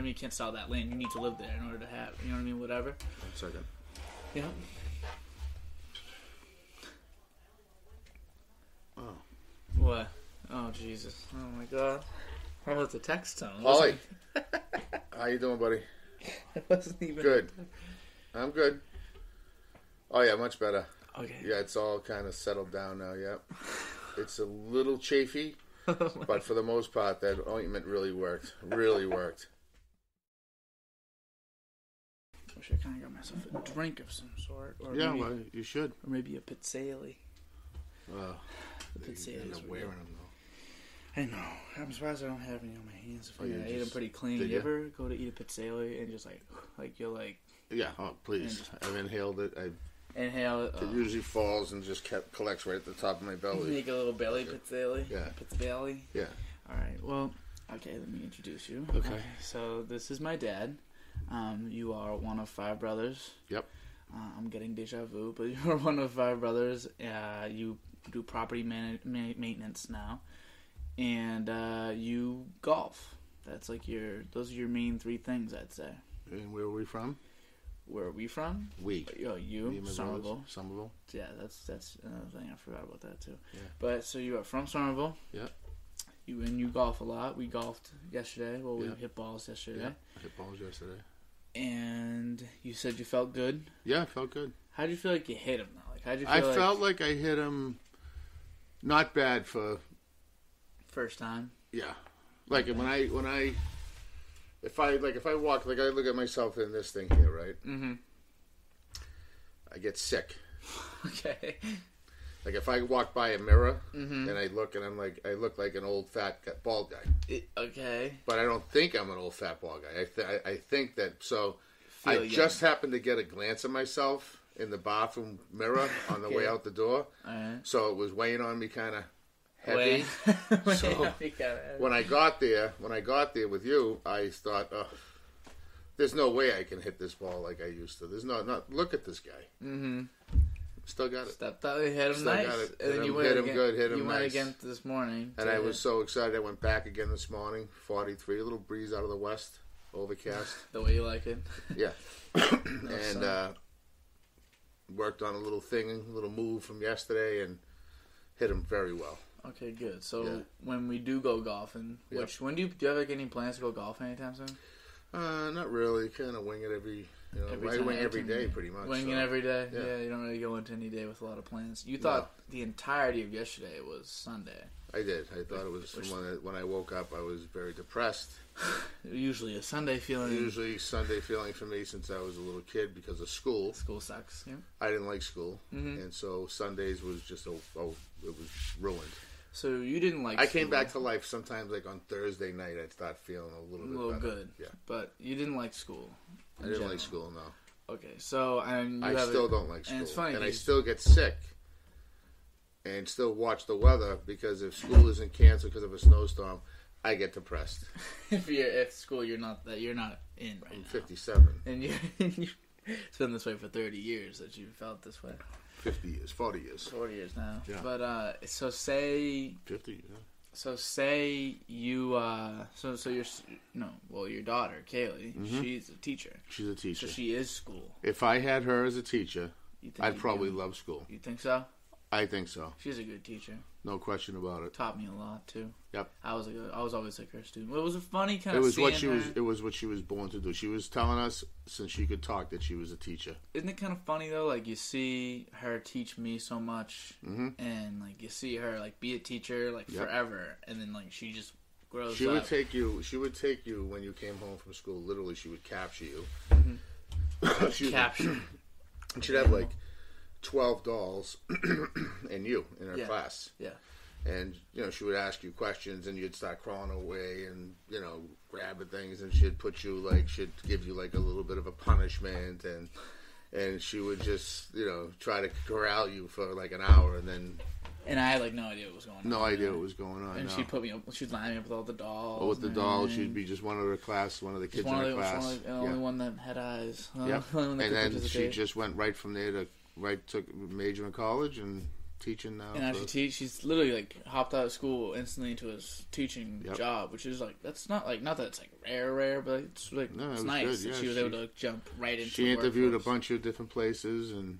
I mean? You can't sell that land. You need to live there in order to have. You know what I mean? Whatever. One second. Yeah. Oh. What? Oh Jesus! Oh my God! What was the text tone? Holly, how you doing, buddy? It wasn't even Good. I'm good. Oh yeah, much better. Okay. Yeah, it's all kind of settled down now. Yeah, it's a little chafy, oh, but for the most part, that ointment really worked. Really worked. Wish I kind of got myself a drink of some sort, or Yeah, maybe, well, you should. or maybe a pizzelle. Uh, The end is wearing them though. I know. I'm surprised I don't have any on my hands. Oh, you I ate them pretty clean. did You ever go to eat a pizzelle and just like, like you're like Yeah, oh please. I've inhaled it. I, inhale it. it Oh. usually falls and just kept collects right at the top of my belly. Make a little belly pizzelle. Yeah. Pizzelle. Yeah. All right. Well, okay. Let me introduce you. Okay. So this is my dad. Um, you are one of five brothers. Yep. Uh, I'm getting deja vu, but you're one of five brothers. Uh, you do property man- ma- maintenance now, and uh, you golf. That's like your. Those are your main three things, I'd say. And where are we from? Where are we from? We. Oh, you, Me Somerville. Somerville. Yeah, that's that's another thing. I forgot about that too. Yeah. But so you are from Somerville. Yeah. You and you golf a lot. We golfed yesterday. Well, we Yeah. hit balls yesterday. Yeah. I hit balls yesterday. And you said you felt good. Yeah, I felt good. How would you feel like you hit him though? Like how would you feel I like felt like I hit him not bad for first time? yeah. Like when I when I if I like if I walk like I look at myself in this thing here, right? Mm-hmm. I get sick. Okay. Like if I walk by a mirror Mm-hmm. and I look and I'm like I look like an old fat bald guy, It, okay. but I don't think I'm an old fat bald guy. I th- I, think that so. I young. just happened to get a glance of myself in the bathroom mirror on the way out the door, right. so it was weighing on me kind of heavy. So, when I got there, when I got there with you, I thought, oh, there's no way I can hit this ball like I used to. There's no, not. Look at this guy. Mhm. Still got it. Stepped out, hit him Still nice, got it. and Hit then you him- went hit him again, good, hit him You went nice. again this morning, And to I hit was so excited. I went back again this morning. 43, a little breeze out of the west, overcast. the way you like it. Yeah. and uh, worked on a little thing, a little move from yesterday, and hit him very well. Okay, good. So Yeah. when we do go golfing, which when do you do you have like any plans to go golfing anytime soon? Uh, not really. Kind of wing it every, you know, Every wing every day pretty much. Winging so. every day. yeah. Yeah. you don't really go into any day with a lot of plans. You thought the entirety of yesterday was Sunday. I did. I thought it was Which- when I, when I woke up. I was very depressed. Usually a Sunday feeling. Usually Sunday feeling for me since I was a little kid because of school. School sucks. Yeah. I didn't like school, Mhm. and so Sundays was just a, oh, it was ruined. So you didn't like. I came back to life sometimes like on Thursday night. I'd start feeling a little a bit little better. good. Yeah, But you didn't like school. I didn't general. like school. No, Okay, so and you I still a, don't like school, and it's funny and I still get sick, and still watch the weather because if school isn't canceled because of a snowstorm, I get depressed. if you're at school, you're not that you're not in right I'm now. 57, and you you it's been this way for 30 years that you felt this way 50 years, 40 years, 40 years now Yeah. but uh so say 50. Yeah. So say you uh so so your no well your daughter kaylee Mm-hmm. she's a teacher She's a teacher. so she is school if I had her as a teacher, you think I'd probably love school. you think so I think so. she's a good teacher No question about it. taught me a lot too Yep. i was a good, i was always like her student it was a funny kind It of was what she seeing was. It was what she was born to do. She was telling us since she could talk that she was a teacher. isn't it kind of funny though? Like you see her teach me so much, Mhm. and like you see her like be a teacher like Yep. forever, and then like she just grows She up. would take you. She would take you when you came home from school. Literally, she would capture you. Me. capture. And she'd have like twelve dolls and you in her Yeah. class. Yeah. And you know, she would ask you questions, and you'd start crawling away, and you know, grabbing things, and she'd put you like, she'd give you like a little bit of a punishment, and and she would just you know try to corral you for like an hour, and then And I had like no idea what was going on. no idea what was going on. And no. she put me up. She'd line me up with all the dolls. Or with the dolls, she'd be just one of her class, one of the kids in her the, class. the, the Yeah. only one that had eyes. Uh, Yep. only one that And then she just went right from there to right took major in college and teaching now. And now she teach. She's literally like hopped out of school instantly into a s- teaching Yep. job, which is like that's not like not that it's like rare, rare, but it's like No, it it's was nice good, that yeah, she was she- able to jump right into. It. She the interviewed a workforce. bunch of different places and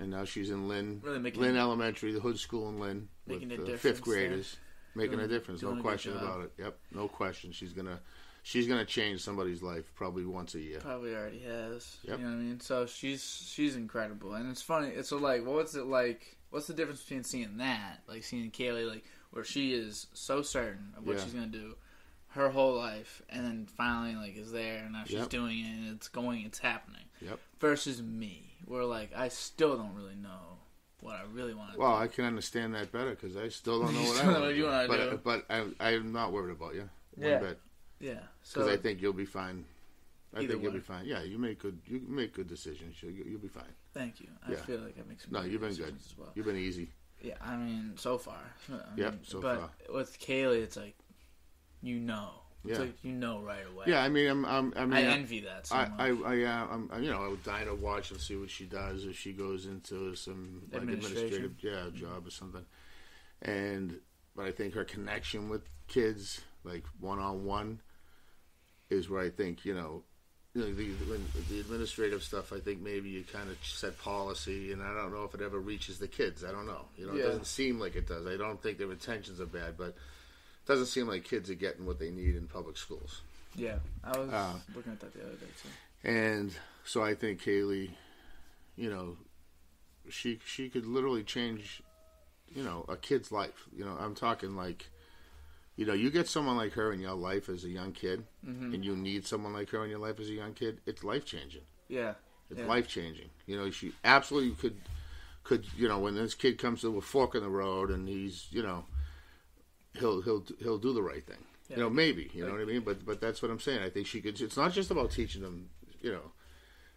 and now she's in Lynn Really making Lynn Elementary, the hood school in Lynn, Making with a uh, difference fifth graders, making Doing- a difference, doing no a good question job. about it. Yep, no question. She's gonna she's gonna change somebody's life probably once a year. Probably already has. Yep. You know what I mean? So she's she's incredible, and it's funny. It's so like, what's it like? What's the difference between seeing that, like seeing Kaylee, like where she is so certain of what Yeah. she's gonna do, her whole life, and then finally like is there, and now she's Yep. doing it, and it's going, it's happening. Yep. Versus me, where like I still don't really know what I really want to Well, do. Well, I can understand that better because I still don't know what I want you wanna but, do. But I, I'm not worried about you. Yeah. bit. Yeah. Because So I think you'll be fine. I think you'll way. be fine. Yeah, you make good. You make good decisions. You'll, you'll be fine. thank you. I Yeah. feel like I make some. No, good you've been good. As well. You've been easy. Yeah, I mean, so far. I Yep, mean, so but far. with Kaylee, it's like, you know, it's Yeah. like you know right away. Yeah, I mean, I'm. I'm I mean, I envy that so I, much. I, I, uh, I'm, I'm, you know, I would dying to watch and see what she does if she goes into some like administrative, yeah, job or something. And but I think her connection with kids, like one on one, is where I think you know, you know, the when, the administrative stuff. I think maybe you kind of set policy, and I don't know if it ever reaches the kids. I don't know. You know, Yeah. it doesn't seem like it does. I don't think their intentions are bad, but. It doesn't seem like kids are getting what they need in public schools. yeah, I was Uh, looking at that the other day too. And so I think Kaylee, you know, she she could literally change, you know, a kid's life. You know, I'm talking like, you know, you get someone like her in your life as a young kid, Mm-hmm. and you need someone like her in your life as a young kid. It's life changing. Yeah, It's Yeah. life changing. You know, she absolutely could could you know when this kid comes to a fork in the road and he's you know he'll he'll he'll do the right thing. Yeah. You know, maybe you know what I mean. But but that's what I'm saying. I think she could. It's not just about teaching them. You know,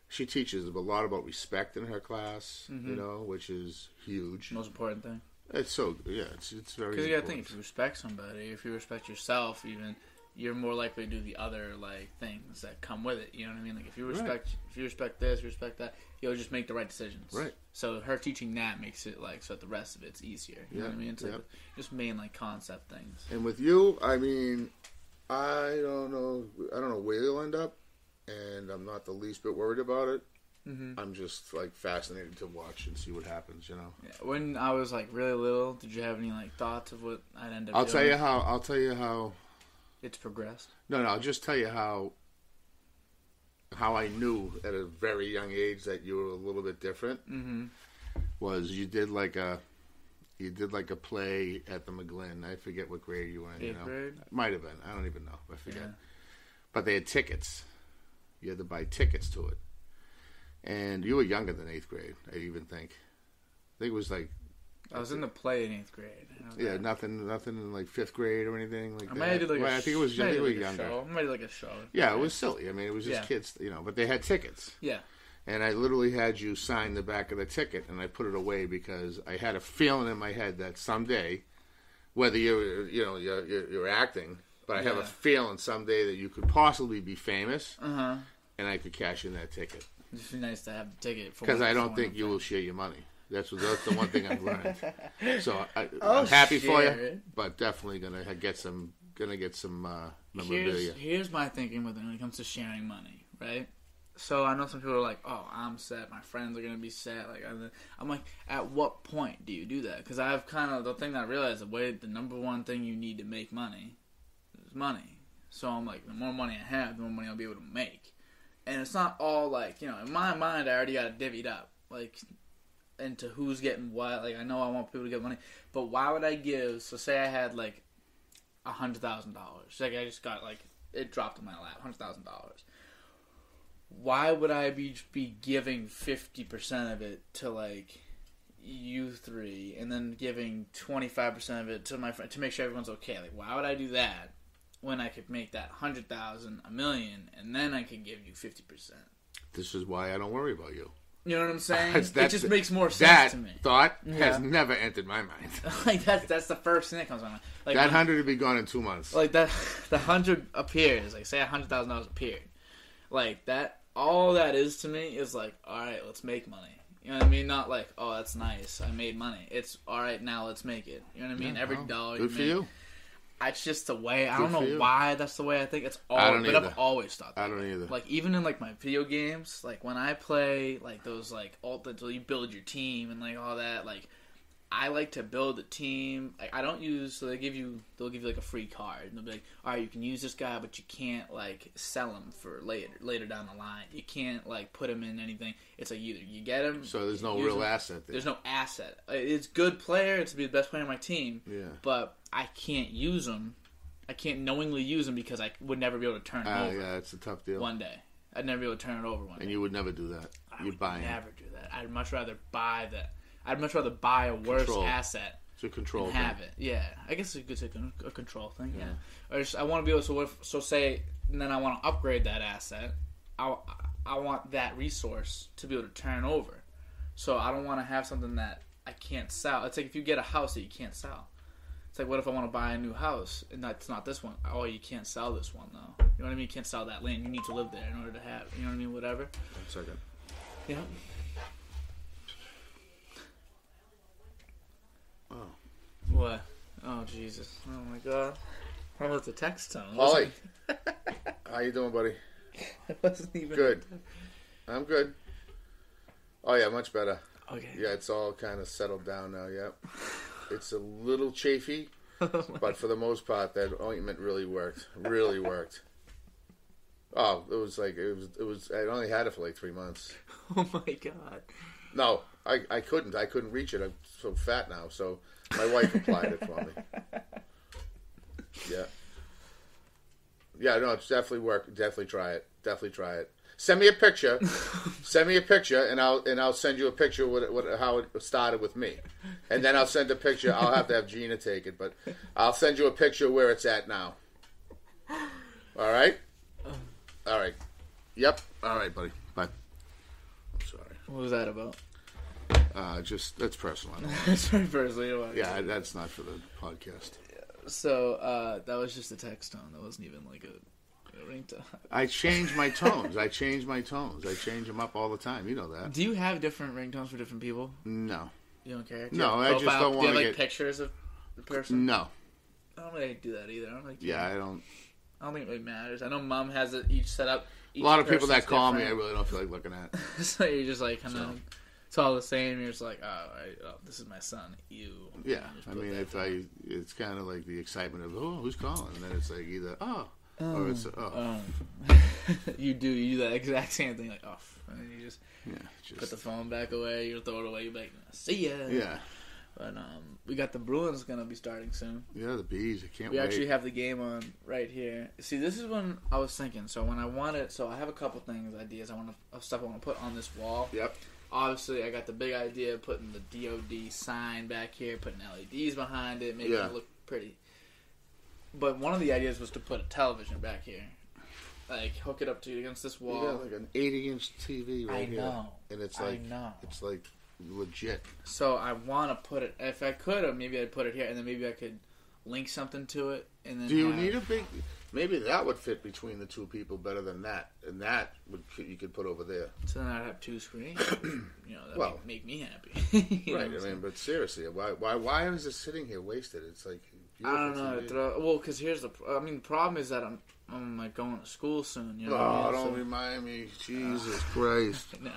she teaches a lot about respect in her class. Mm-hmm. You know, which is huge. most important thing. It's so yeah. It's it's very. Because you gotta think, if you respect somebody, if you respect yourself, even you're more likely to do the other like things that come with it. You know what I mean? Like if you Right. respect, if you respect this, respect that, you'll just make the right decisions. Right. So her teaching that makes it like so that the rest of it's easier. You know Yeah, what I mean? It's like just main like concept things. And with you, I mean, I don't know. I don't know where you'll end up, and I'm not the least bit worried about it. Mm-hmm. I'm just like fascinated to watch and see what happens. You know. Yeah. When I was like really little, did you have any like thoughts of what I'd end up? I'll doing? tell you how. I'll tell you how. It's progressed. No, no. I'll just tell you how. How I knew at a very young age that you were a little bit different Mm-hmm. was you did like a, you did like a play at the McGlynn. I forget what grade you were in. you Eighth know, grade. might have been. I don't even know. I forget. Yeah. But they had tickets. You had to buy tickets to it. And you were younger than eighth grade, I even think. I think it was like I was in the play in eighth grade. Yeah, nothing, nothing in like fifth grade or anything like I that. might have did like Well, a I think it was. sh- I think it was like younger. show. Might have like a show. Yeah, it was silly. I mean, it was just Yeah. kids, you know. But they had tickets, Yeah. and I literally had you sign the back of the ticket, and I put it away because I had a feeling in my head that someday, whether you're, you know, you're, you're, you're acting, but I have Yeah. a feeling someday that you could possibly be famous, Uh huh. and I could cash in that ticket. It's nice to have the ticket for Because I don't think I'm you will share your money. That's that's the one thing I've learned. So I, I'll I'm happy for you, it. but definitely gonna get some gonna get some uh, memorabilia. Here's, here's my thinking with it when it comes to sharing money, right? So I know some people are like, "Oh, I'm set. My friends are gonna be set." Like, I'm- I'm like, at what point do you do that? Because I've kind of the thing that I realized the way the number one thing you need to make money is money. So I'm like, the more money I have, the more money I'll be able to make. And it's not all like, you know, in my mind, I already got it divvied up, like into who's getting what. Like, I know I want people to get money, but why would I give? So say I had like a hundred thousand dollars. Like I just got like it dropped in my lap, hundred thousand dollars. Why would I be be giving fifty percent of it to like you three, and then giving twenty five percent of it to my friend to make sure everyone's okay? Like, why would I do that when I could make that hundred thousand a million, and then I could give you fifty percent? This is why I don't worry about you. You know what I'm saying? That's- it just makes more sense That to me. thought Yeah. has never entered my mind. like that's that's the first thing that comes to my mind. Like that hundred would be gone in two months. like that the hundred appears like say a hundred thousand dollars appeared like that all that is to me is like all right let's make money You know what I mean? Not like, oh, that's nice. I made money. It's all right. Now let's make it. You know what I mean? Yeah, Every well, dollar. Good you for make, you. It's just the way. I don't know you. why that's the way I think. It's all. I don't but either. I've always thought. That I don't way. either. Like even in like my video games, like when I play like those like ultimates where you build your team and like all that, like I like to build a team. Like, I don't use so they give you they'll give you like a free card and they'll be like, all right, you can use this guy, but you can't like sell him for later later down the line. You can't like put him in anything. It's like either you get him. So there's no real him- asset there. There's no asset. Uh, It's good player to be the best player on my team, yeah. but I can't use him. I can't knowingly use him because I would never be able to turn him Ah, over yeah, it's a tough deal. one day. I'd never be able to turn it over one And day. you would never do that. I You'd buy him. never do that. I'd much rather buy the. I'd much rather buy a worse Control. asset to control have it. Yeah, I guess you could con- a control thing. Yeah, or just, I want to be able to. So, if, so say, and then I want to upgrade that asset. I, I want that resource to be able to turn over. So I don't want to have something that I can't sell. It's like if you get a house that you can't sell. It's like what if I want to buy a new house and that's not this one? Oh, you can't sell this one though. You know what I mean? You can't sell that land. You need to live there in order to have. You know what I mean? Whatever. One second. Yeah. Oh. What? Oh Jesus! Oh my God! How was the text tone? Holly. How you doing, buddy? It wasn't even Good. I'm good. Oh yeah, much better. Okay. Yeah, it's all kind of settled down now. Yeah, it's a little chafy, oh, but for the most part, that ointment really worked. Really worked. Oh, it was like it was. It was. I only had it for like three months. oh my God! No, I, I couldn't. I couldn't reach it. I'm so fat now. So my wife applied it for me. Yeah. Yeah, no, it's definitely work. Definitely try it. Definitely try it. Send me a picture. send me a picture, and I'll and I'll send you a picture of what, what how it started with me, and then I'll send a picture. I'll have to have Gina take it, but I'll send you a picture where it's at now. All right. All right. Yep. All right, buddy. Bye. I'm sorry. What was that about? Uh, just that's personal. That's very personally about. Yeah, that's not for the podcast. So uh, that was just a text tone. That wasn't even like a, a ringtone. I change my tones. I change my tones. I change them up all the time. You know that. Do you have different ringtones for different people? No, You don't care. Do you No, have I just profile- don't Do you wanna do like get- pictures of the person? no. I don't really do that either. I don't like. Yeah, I don't. I don't think it really matters. I know mom has it each set up. A lot of people that call me, I really don't feel like looking at. so you're just like kind of. So. It's all the same. You're just like, oh, I, oh this is my son. You. Yeah, I mean, if I, it's kind of like the excitement of oh, who's calling, and then it's like either oh, or it's oh, Um, you do you do that exact same thing like oh, and then you just yeah, just put the phone back away. You throw it away. You're like, see ya. yeah, But um, we got the Bruins gonna be starting soon. yeah. The bees, I can't We wait. actually have the game on right here. See, this is when I was thinking. So when I wanted, so I have a couple things, ideas I want to, stuff I want to put on this wall. Yep. Obviously, I got the big idea of putting the DoD sign back here, putting LEDs behind it, making Yeah. it look pretty. But one of the ideas was to put a television back here, like hook it up to against this You wall. got like an 80 inch TV right I here, know. and it's like it's like legit. So I want to put it. If I could, or maybe I'd put it here, and then maybe I could link something to it, and then. Do you have- need a big? Maybe that would fit between the two people better than that, and that would you could put over there. So then I'd have two screens. you know, that Well- would make me happy. Right. I mean, but seriously, why why why is it sitting here wasted? It's like I don't know. how to TV. Throw, well, because here's the. I mean, the problem is that I'm I'm like going to school soon. You know. what I Oh, mean? don't So- remind me, Jesus Christ! No.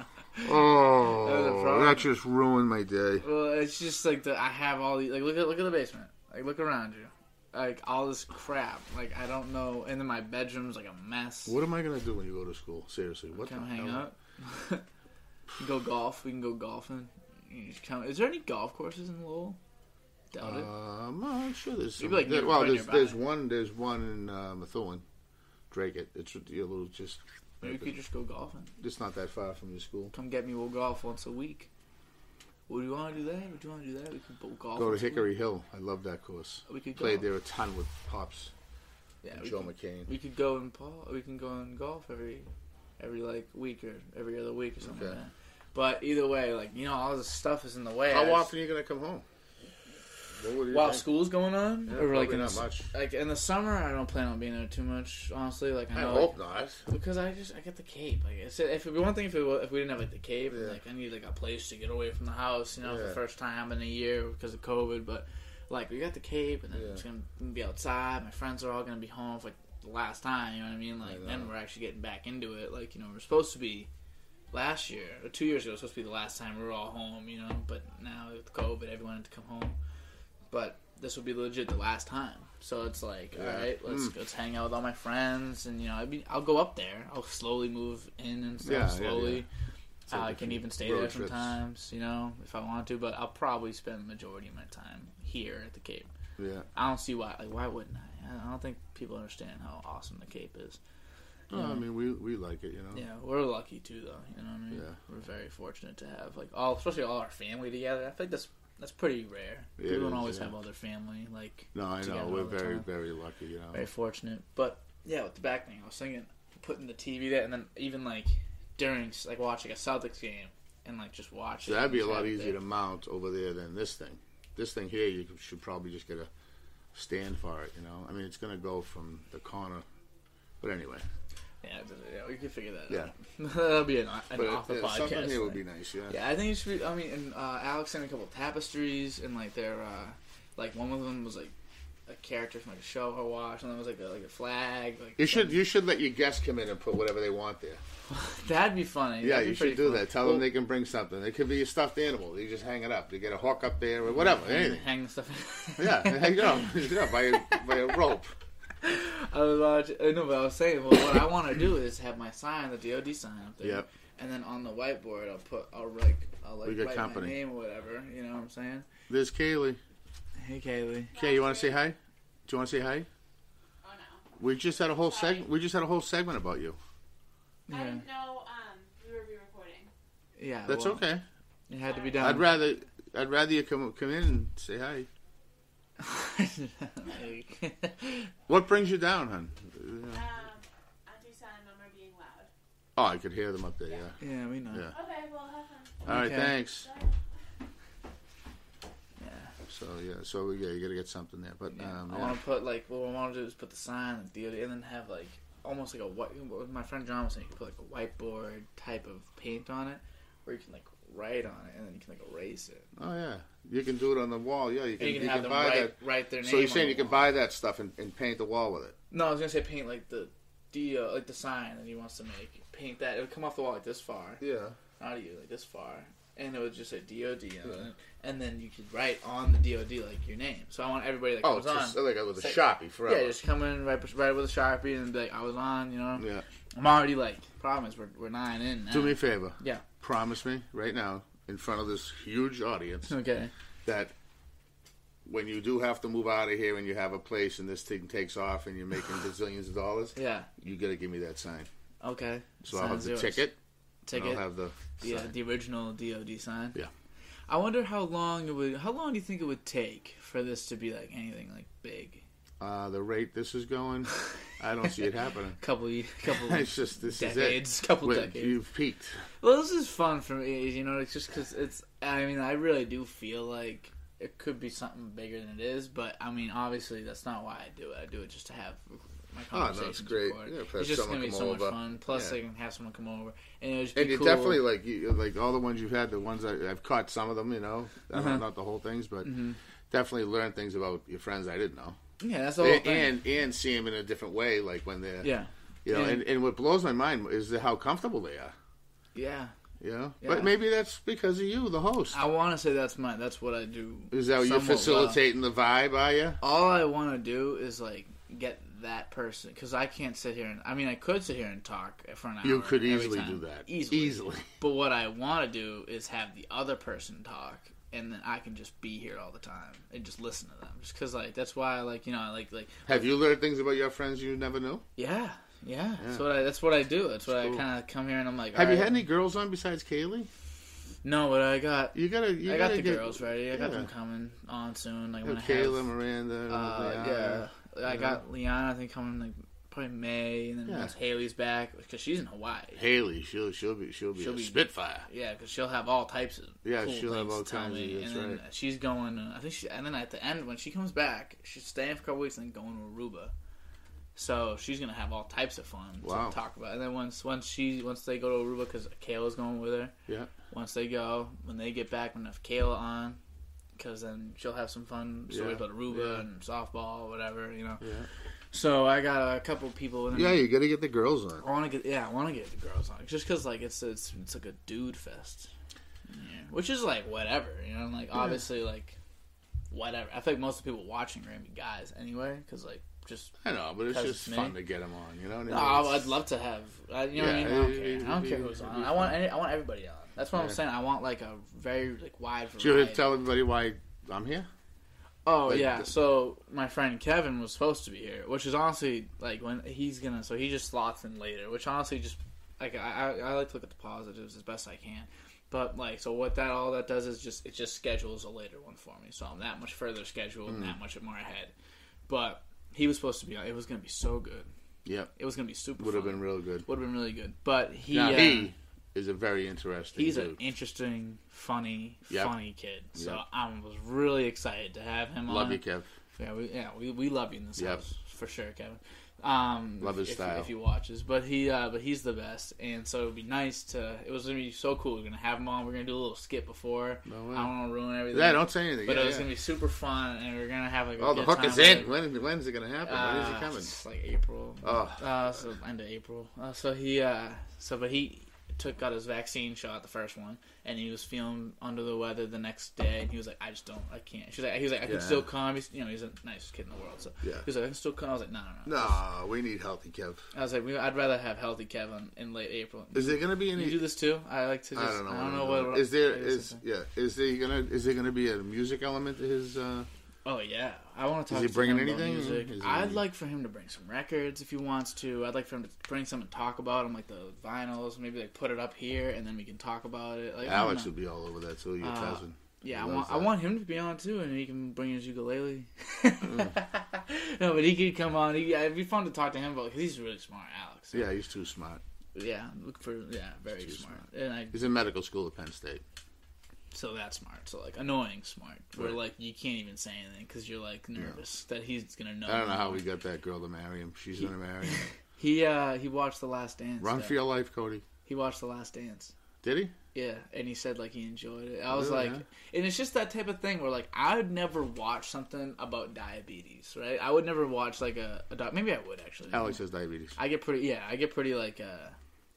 Oh, That was a problem. that just ruined my day. Well, it's just like the I have all these. Like, look at look at the basement. Like, look around you. Like all this crap. Like I don't know. And then my bedroom's like a mess. What am I gonna do when you go to school? Seriously, what Come the hang hell? out. go golf. We can go golfing. Is there any golf courses in Lowell? Doubt it. Um, I'm sure there's some. like, there- well, there's there's one there's one in uh, Methuen, Drake. it. It's a little just. Maybe we could just go golfing. It's not that far from your school. Come get me. We'll golf once a week. Would you want to do that? Would you want to do that? We could go golf. Go to once a week. Hickory Hill. I love that course. We could Played go. there a ton with pops Yeah, and we Joe McCain. we could go and Paul. We can go and golf every every like week or every other week or something Okay. like that. But either way, like you know, all this stuff is in the way. How I often are you gonna come home? What while think? school's going on, Yeah, or like probably in not the, much. like in the summer, I don't plan on being there too much. Honestly, like I I know, hope not. because I just I get the cape. Like I said, if it be one thing if it, if we didn't have like the cape, Yeah. like I need like a place to get away from the house, you know, for the first time in a year because of COVID. But like we got the cape, and then Yeah. it's gonna be outside. My friends are all gonna be home for like the last time. You know what I mean? Like know. then we're actually getting back into it. Like you know we're supposed to be last year or two years ago. It was supposed to be the last time we were all home. You know, but now with COVID, everyone had to come home. But this will be legit the last time. So it's like, Yeah. all right, let's Mm. let's hang out with all my friends, and you know, I mean, I'll go up there. I'll slowly move in and stuff. Yeah, slowly. yeah. It's Uh, I can even stay there trips. sometimes, you know, if I want to. But I'll probably spend the majority of my time here at the Cape. Yeah. I don't see why. Like, why wouldn't I? I don't think people understand how awesome the Cape is. No, Yeah. I mean we we like it, you know. Yeah, we're lucky too, though. You know what I mean? Yeah. We're very fortunate to have like all, especially all our family together. I think that's that's pretty rare. It People don't is, always yeah. have all their family like No, I know we're very time. very lucky, you know. very fortunate. But yeah, with the back thing, I was thinking putting the TV there, and then even like during like watching a Celtics game and like just watch. So that'd be a lot easier there. to mount over there than this thing. This thing here, you should probably just get a stand for it. You know, I mean, it's gonna go from the corner. But anyway, Yeah, yeah, we can figure that Yeah. out. That'll be an, an but off the yeah, podcast. something here would be nice. Yeah. Yeah, I think it should be. I mean, and uh, Alex sent a couple tapestries, and like their, uh, like one of them was like a character from like a show I watched, and then was like a like a flag. Like You should you should let your guests come in and put whatever they want there. That'd be funny. Yeah, be you should do fun. that. Tell Well, them they can bring something. It could be a stuffed animal. You just hang it up. You get a hook up there or whatever. hang, Anything. hang the stuff. Yeah, hang it up. Yeah, by a, by a rope. I was watching. I know, but I was saying, well, what I want to do is have my sign, the DoD sign up there. Yep. And then on the whiteboard, I'll put, I'll like, I'll like write company. my name or whatever. You know what I'm saying? There's Kaylee. Hey, Kaylee. Kay, you want to say hi? Do you want to say hi? Oh no. We just had a whole segment. We just had a whole segment about you. I Yeah. didn't know um, we were re-recording. Yeah. That's well, okay. It had to be done. I'd rather I'd rather you come come in and say hi. What brings you down, hon? Um, Auntie Son and Mom are being loud. Oh, I could hear them up there. Yeah. yeah, we know. Yeah. Okay, well have fun. All right. Okay. Thanks. Yeah. So yeah. So yeah, you got to get something there. But Yeah. um, I yeah. want to put like what I want to do is put the sign, like DoD, and then have like almost like a white. what My friend John was saying you could put like a whiteboard type of paint on it, where you can like write on it and then you can like erase it. Oh yeah. You can do it on the wall. Yeah. You can. And you can you have can them buy write, that. write their name. So you're saying the you can buy that stuff and, and paint the wall with it? No, I was gonna say paint like the D, uh, like the sign that he wants to make. Paint that. It would come off the wall like this far, Yeah. not you, like this far, and it would just say DOD on it. And then you could write on the DOD like your name. So I want everybody that Oh, comes just on. like with a Say- sharpie forever. Yeah, just come in, right, write with a sharpie, and be like, "I was on," you know. yeah. I'm already like, problem is we're, we're nine in now. Do me a favor. Yeah. Promise me right now, in front of this huge audience, Okay. that when you do have to move out of here and you have a place and this thing takes off and you're making bazillions of dollars, Yeah. you got to give me that sign. Okay. So I'll have the yours. ticket. Ticket. I'll have the yeah, sign. the original DOD sign. Yeah. I wonder how long it would. How long do you think it would take for this to be like anything like big? Uh, the rate this is going, I don't see it happening. Couple, couple It's just this decades. is it. Couple Wait, decades. You've peaked. Well, this is fun for me. You know, it's just because it's. I mean, I really do feel like it could be something bigger than it is, but I mean, obviously, that's not why I do it. I do it just to have my Oh, no, it's great. Yeah, it's just gonna be so much over. fun. Plus, Yeah. I can have someone come over, and it would just be And cool. definitely like you like all the ones you've had. The ones I, I've caught some of them. You know, I don't- Uh-huh. not the whole things, but Mhm. definitely learn things about your friends I didn't know, Yeah, that's whole and, thing. and and see them in a different way, like when they're yeah, you know. And- And, and what blows my mind is how comfortable they are. yeah. You know, Yeah. but maybe that's because of you, the host. I want to say that's my. That's what I do. Is that you're somewhat well. facilitating the vibe? Are you? All I want to do is like get that person because I can't sit here and I mean I could sit here and talk for an hour. You could easily time. do that. Easily. Easily. But what I want to do is have the other person talk, and then I can just be here all the time and just listen to them. Just because like that's why I like you know I like like Have you learned things about your friends you never knew? yeah yeah. That's what I that's what I do. That's what That's I kind of come here and I'm like. Have you "All had any girls on besides Kaylee? No, but I got. You gotta. You I got gotta the get, girls ready. I got them coming on soon. Like when have I have, Kayla, Miranda. Uh, Liana. yeah, I got Liana. I think coming like probably May, and then Yeah. once Haley's back, because she's in Hawaii. Haley, she'll she'll be she'll be She'll a be- Spitfire. Yeah, because she'll have all types of Yeah, cool she'll have all kinds of- that's and then right. she's going. Uh, I think she. And then at the end, when she comes back, she's staying for a couple weeks and then going to Aruba. So she's gonna have all types of fun Wow. to talk about. And then once once she once they go to Aruba, because Kayla's going with her. Yeah. Once they go, when they get back, when have Kayla on, because then she'll have some fun stories Yeah, about Aruba yeah. and softball, whatever you know. Yeah. So I got a couple people. In Yeah, you got to get the girls on. I want to get yeah, I want to get the girls on just because like it's it's it's like a dude fest, yeah. which is like whatever you know like obviously like whatever. I think most of the people watching are gonna be guys anyway because like just I know, but it's just it's fun to get them on. You know what I mean? no, I'd love to have uh, you know what I Yeah, mean. I don't care. I don't it'd care who's on. I want fun. any, I want everybody on. That's what I'm saying. I want like a very like wide Did you variety. tell everybody why I'm here? Oh Like yeah, the- so my friend Kevin was supposed to be here, which is honestly like when he's gonna. So he just slots in later, which honestly just like I, I, I like to look at the positives as best I can. But like so, what that all that does is just it just schedules a later one for me, so I'm that much further scheduled and that much more ahead. But he was supposed to be on. It was gonna be so good. Yep, It was gonna be super. would have been real good. would have been really good. But he uh, he is a very interesting. he's dude. an interesting, funny, Yep. funny kid. So Yep. I was really excited to have him on. Love on. you, Kev. Yeah, we yeah we, we love you in this Yep. house for sure, Kevin. Um, Love his if, style. if he watches, but he uh, but he's the best, and so it'd be nice to. It was gonna be so cool. We're gonna have him on. We're gonna do a little skit before. No. I don't want to ruin everything. Yeah, don't say anything. But yeah, it was yeah. gonna be super fun, and we're gonna have like a Oh, the hook is in. it. When when's it gonna happen? when is Uh, it coming? It's like April. Oh. Uh, so end of April. Uh, so he, uh, so but he took got his vaccine shot, the first one, and he was feeling under the weather the next day, and he was like, "I just don't, I can't." She's like, he was like, "I can Yeah. still come." He's, you know, he's a nicest kid in the world, so Yeah. he was like, "I can still come." I was like, "No, no, no." No, we need healthy Kev. I was like, we, "I'd rather have healthy Kevin in late April." Is there gonna be you any? do this too? I like to. Just, I don't know. I don't what what there yeah is there gonna is there gonna be a music element to his? uh Oh yeah, I want to talk. Is he to bringing anything? Music. He- I'd like for him to bring some records if he wants to. I'd like for him to bring some and talk about them, like the vinyls. Maybe like put it up here and then we can talk about it. Like, Alex would be all over that too. Your Uh, cousin. Yeah, I want loves I want him to be on too, and he can bring his ukulele. Mm. no, but he could come on. He, it'd be fun to talk to him about because he's really smart, Alex. Yeah, he's too smart. yeah. Look for yeah, very Too smart. And I He's in medical school at Penn State. So that's smart. So like annoying smart, where Right. like you can't even say anything because you're like nervous that he's gonna know. I don't know how we got that girl to marry him. She's gonna marry him. He uh he watched The Last Dance. Run though. for your life, Cody. He watched The Last Dance. Did he? Yeah, and he said like he enjoyed it. I was Really, like, huh? and it's just that type of thing where like I would never watch something about diabetes, right? I would never watch like a, a doc. Maybe I would actually. Alex has diabetes. I get pretty yeah, I get pretty like uh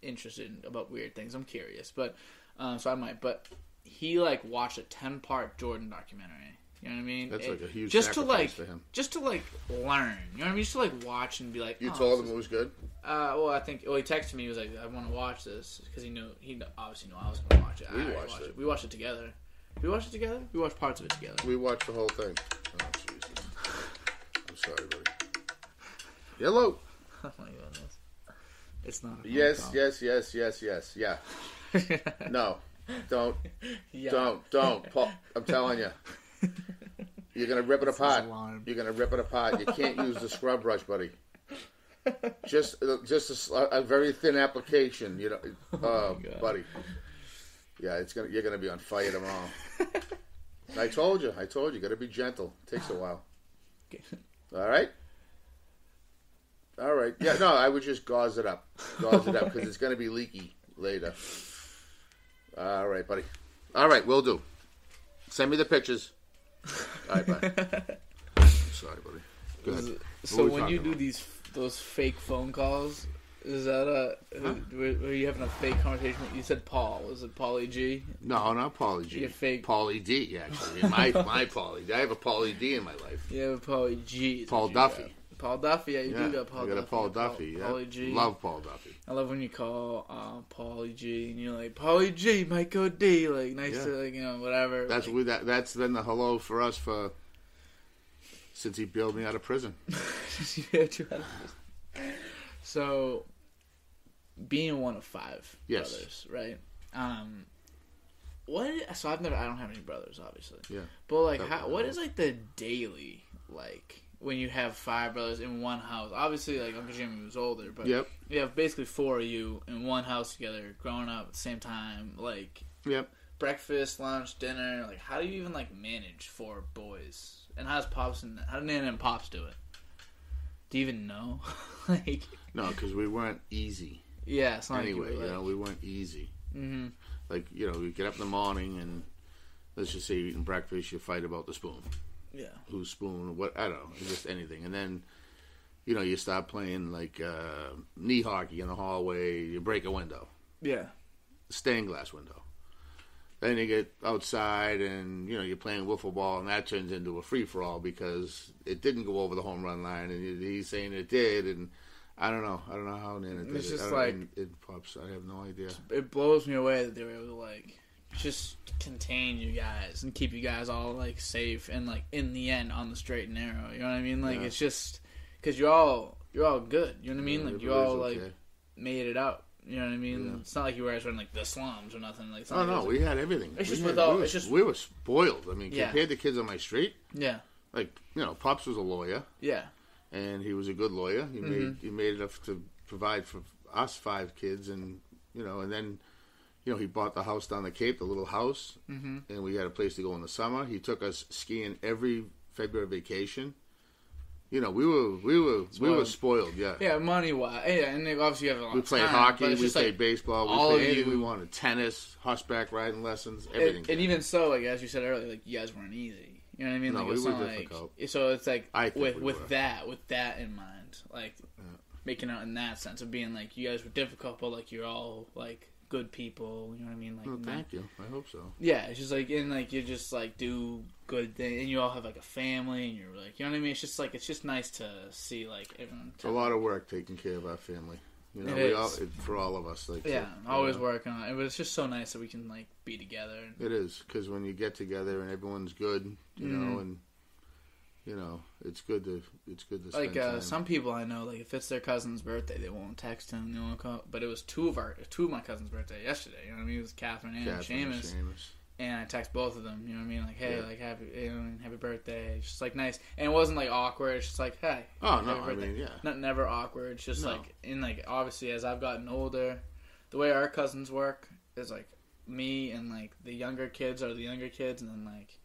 interested in, about weird things. I'm curious, but um so I might. But he like watched a ten part Jordan documentary. You know what I mean? That's It- like a huge just to like for him. just to like learn. You know what I mean? Just to like watch and be like. You oh, told him is- it was good. uh, well, I think. Well, he texted me. He was like, "I want to watch this" because he knew he obviously knew I was going to watch it. I We already watched it. We watched it together. We watched it together. We watched parts of it together. We watched the whole thing. Oh Jesus! I'm sorry, buddy. Hello. oh my goodness! It's not. A Yes, yes, yes, yes, yes. Yeah. No. Don't. yeah. Don't. Don't. Paul, I'm telling you. You're gonna rip it This apart. You're gonna rip it apart. You can't use the scrub brush, buddy. Just, uh, just a, a very thin application. You know, oh, God. buddy. Yeah, it's gonna. You're gonna be on fire tomorrow. I told you. I told you. Got to be gentle. takes a while. All right. All right. Yeah. No, I would just gauze it up. Gauze it up because it's gonna be leaky later. All right, buddy. All right, we'll do. Send me the pictures. All right, bye. Sorry, buddy. Go ahead. So when you do about? these those fake phone calls, is that a were, were you having a fake conversation? You said Paul. Was it Paulie G? No, not Paulie G. You're fake. Paulie D, actually. My my Paulie. D. I have a Paulie D in my life. Yeah, Paulie G. Paul what you Duffy. Paul Duffy. Yeah, you Yeah, do got Paul I got Duffy. a Paul Paul- Duffy. Yeah. Paulie G. Love Paul Duffy. I love when you call uh, Paulie G and you're like Paulie G, Michael D, like nice Yeah. to like you know whatever. That's like, we that that's been the hello for us for since he bailed me out of prison. Yeah, two out of five. So, being one of five Yes. brothers, right? Um, what? So I've never. I don't have any brothers, obviously. Yeah. But like, how, what is like the daily like? When you have five brothers in one house. Obviously, like Uncle Jimmy was older, but Yep. you have basically four of you in one house together, growing up at the same time. Like Yep. breakfast, lunch, dinner. Like, how do you even like manage four boys? And how's pops and how do Nana and pops do it? Do you even know? like, No, because we weren't easy. yeah, it's not anyway, like you, you know, we weren't easy. hmm Like, you know, we get up in the morning and let's just say you're eating breakfast, you fight about the spoon. Yeah, Whose spoon, what, I don't know, just anything. And then, you know, you start playing like uh, knee hockey in the hallway, you break a window, yeah, stained glass window. Then you get outside and, you know, you're playing wiffle ball and that turns into a free for all because it didn't go over the home run line and he's saying it did. And I don't know. I don't know how Nana did It's it. just like- it pops. I have no idea. it blows me away that they were able to like just contain you guys and keep you guys all like safe and like in the end on the straight and narrow. You know what I mean? Like Yeah. it's just because you're all you're all good. You know what I mean? Yeah, like you all like made it out. You know what I mean? Yeah. It's not like you guys were in like the slums or nothing. Like Oh like no, was, we had everything. It's we just had, with all- we, were, it's just- we were spoiled. I mean, compared to kids on my street, yeah, like you know, pops was a lawyer, yeah, and he was a good lawyer. He Mm-hmm. made he made enough to provide for us five kids, and you know, and then you know he bought the house down the Cape, the little house, mm-hmm. and we had a place to go in the summer. He took us skiing every February vacation. You know, we were we were we were Spoiled. spoiled. Yeah. yeah. Money wise, yeah, and obviously you have a lot We played time, hockey, we played like, baseball, we all played of anything we wanted. Tennis, horseback riding lessons, everything. And, and even so, like as you said earlier, like you guys weren't easy. You know what I mean? No, like we it's were difficult. like so. It's like with we with were. that with that in mind, like making out in that sense of being like you guys were difficult, but like you're all like good people. You know what I mean? Like Well, not- thank you. I hope so. yeah, it's just like and like you just like do good things, and you all have like a family, and you're like you know what I mean. It's just like it's just nice to see like everyone. It's a lot of work taking care of our family. You know, It all it, for all of us. Like, Yeah, you always know. working on it. But it's just so nice that we can like be together. And, It is because when you get together and everyone's good, you know, Mhm. and you know, it's good to it's good to like uh, some people I know, like if it's their cousin's birthday, they won't text him. They won't call. But it was two of our two of my cousins' birthday yesterday. You know what I mean? It was Catherine and Catherine and Seamus, Seamus. and I text both of them. You know what I mean? Like, hey, Yeah. like happy, you know, happy birthday. It's just like nice, and it wasn't like awkward. It's just like, hey, Oh no, I mean, yeah, not never awkward. It's just No. like in like obviously as I've gotten older, the way our cousins work is like me and like the younger kids are the younger kids, and then like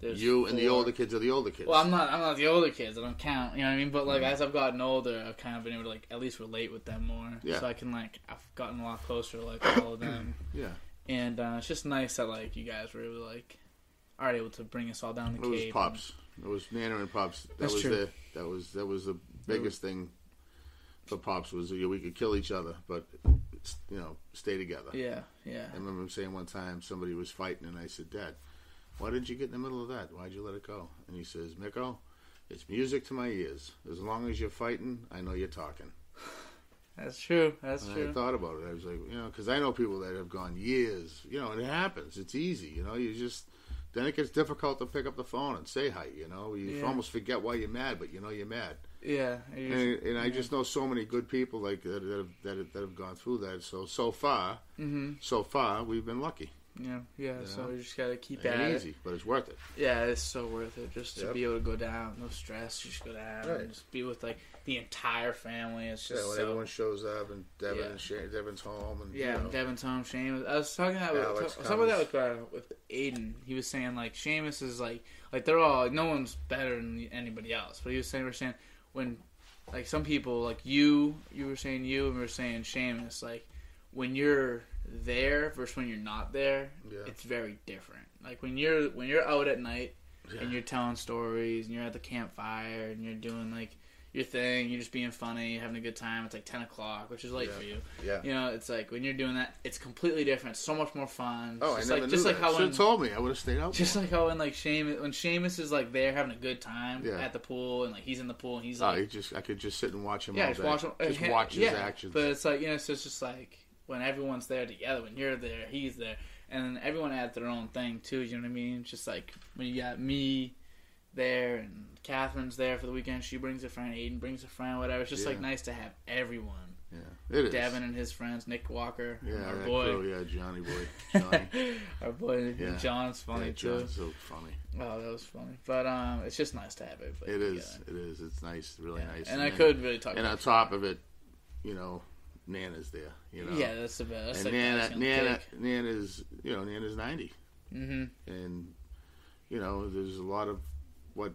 there's you and the older kids are the older kids. well, I'm not. I'm not the older kids. I don't count. You know what I mean? But like Mhm. as I've gotten older, I've kind of been able to like at least relate with them more. Yeah. So I can like I've gotten a lot closer to like all of them, yeah, and uh, it's just nice that like you guys were able to like are able to bring us all down the it was pops. It was Nana and pops. That That's was true. the that was that was the biggest thing for pops was you know, we could kill each other, but you know, stay together. Yeah, yeah. I remember him saying one time somebody was fighting, and I said, Dad, why didn't you get in the middle of that? Why'd you let it go? And he says, Miko, it's music to my ears. As long as you're fighting, I know you're talking. That's true. That's And true. I thought about it. I was like, you know, because I know people that have gone years, you know, and it happens. It's easy, you know. You just then it gets difficult to pick up the phone and say hi. You know, you Yeah. almost forget why you're mad, but you know you're mad. yeah. just- And, and I just know so many good people like that, that have that have, that have gone through that. So so far, Mhm. so far, we've been lucky. Yeah, yeah. You So know? you just gotta keep It at ain't it. easy, but it's worth it. Yeah, it's so worth it just to Yep. be able to go down, no stress, just go down, Right. and just be with like the entire family. It's just Yeah, when so. everyone shows up and Devin Yeah. and Sha- Devin's home and yeah, you know, Devin's home, Seamus. I was talking that with Alex talking about that with, uh, with Aiden. He was saying like Seamus is like like they're all like, no one's better than anybody else. But he was saying we're saying when like some people like you you were saying you and we were saying Seamus like when you're there versus when you're not there, Yeah. it's very different. Like when you're when you're out at night Yeah. and you're telling stories and you're at the campfire and you're doing like your thing, you're just being funny, having a good time. It's like ten o'clock, which is late Yeah. for you. yeah. You know, it's like when you're doing that, it's completely different. It's so much more fun. Oh, I just never like knew just that. like how Should when have told me. I would have stayed out. just more. like how when like Seamus when Seamus is like there having a good time Yeah. at the pool and like he's in the pool and he's oh, like he just I could just sit and watch him. yeah, all just day. watch him, Just uh, watch his yeah, actions. But it's like you know, so it's just like when everyone's there together, when you're there, he's there, and then everyone adds their own thing too. You know what I mean? It's just like when you got me there and Catherine's there for the weekend, she brings a friend, Aiden brings a friend, whatever. It's just like nice to have everyone. yeah, it is. Devin and his friends, Nick Walker, yeah, our boy, crew, yeah, Johnny boy, Johnny. our boy Yeah. John's funny yeah, too. John's so funny. Oh, that was funny. But um, it's just nice to have it. It is. It is. It's nice. Really nice. And, I then- could really talk. And on top of it, you know, Nana's there. You know. Yeah, that's the best. That's and like Nana, icing on the Nana, cake. Nana's, you know, Nana's ninety, Mhm. and you know, there's a lot of what,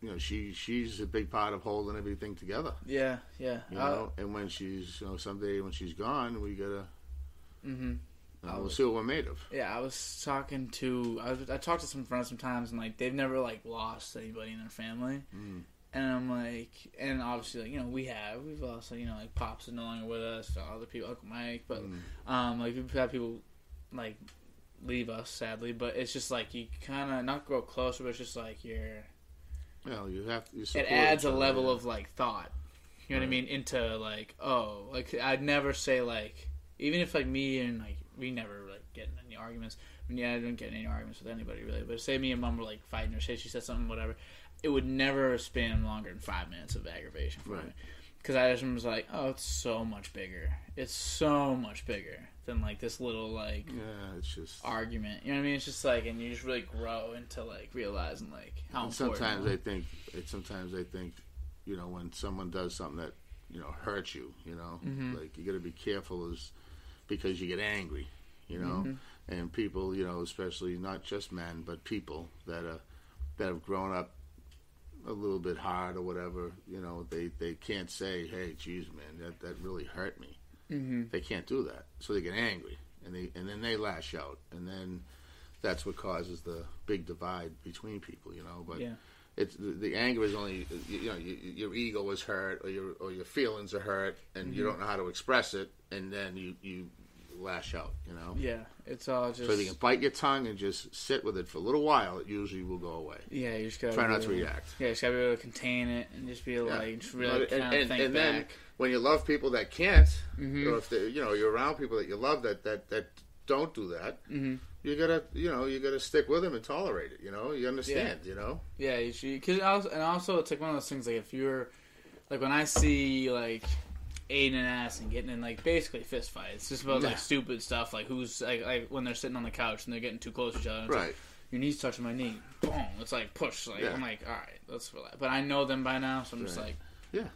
you know, she she's a big part of holding everything together. Yeah, yeah. You Uh, know, and when she's, you know, someday when she's gone, we gotta, Mm-hmm. know, we'll see what we're made of. Yeah, I was talking to I, was, I talked to some friends sometimes, and like they've never like lost anybody in their family, Mm. And I'm like, and obviously like you know we have we've lost like, you know like pops is no longer with us, other people Uncle Mike, but Mm. um like we've had people like leave us sadly, but it's just like you kind of not grow closer, but it's just like you're You know, you have to. You it adds a level yeah. of like thought. You know what I mean? Into like, oh, like I'd never say like, even if like me and like we never like get in any arguments. I mean, yeah, I didn't get in any arguments with anybody really. But say me and mom were like fighting or say she said something, whatever, it would never span longer than five minutes of aggravation for Right. me. Because I just was like, oh, it's so much bigger. It's so much bigger than like this little like Yeah, it's just. argument. You know what I mean? It's just like, and you just really grow into like realizing like how And important. sometimes I think, it, sometimes I think, you know, when someone does something that, you know, hurts you, you know, Mhm. like you got to be careful, is because you get angry, you know, Mhm. and people, you know, especially not just men, but people that are that have grown up a little bit hard or whatever, you know, they they can't say, hey, geez, man, that that really hurt me. Mhm. They can't do that, so they get angry and they and then they lash out, and then that's what causes the big divide between people, you know. But Yeah. it's the, the anger is only you, know you, your ego is hurt or your or your feelings are hurt, and you don't know how to express it, and then you you lash out, you know. Yeah, it's all just. So if you can bite your tongue and just sit with it for a little while, it usually will go away. yeah, you just gotta Try not to react. Yeah, you just gotta be able to contain it and just be like, just really of and, think and then when you love people that can't, Mhm. or if they, you know you're around people that you love that that that don't do that, Mhm. you gotta you know you gotta stick with them and tolerate it. You know, you understand. You know, Yeah, you should. Cause also, and also, it's like one of those things. Like if you're, like when I see like Aiden and getting in like basically fist fights, just about Yeah. like stupid stuff, like who's like, like when they're sitting on the couch and they're getting too close to each other. it's like, right? your knees touching my knee. Boom! It's like push. Like Yeah. I'm like, all right, let's relax. But I know them by now, so I'm just Right. like, Yeah.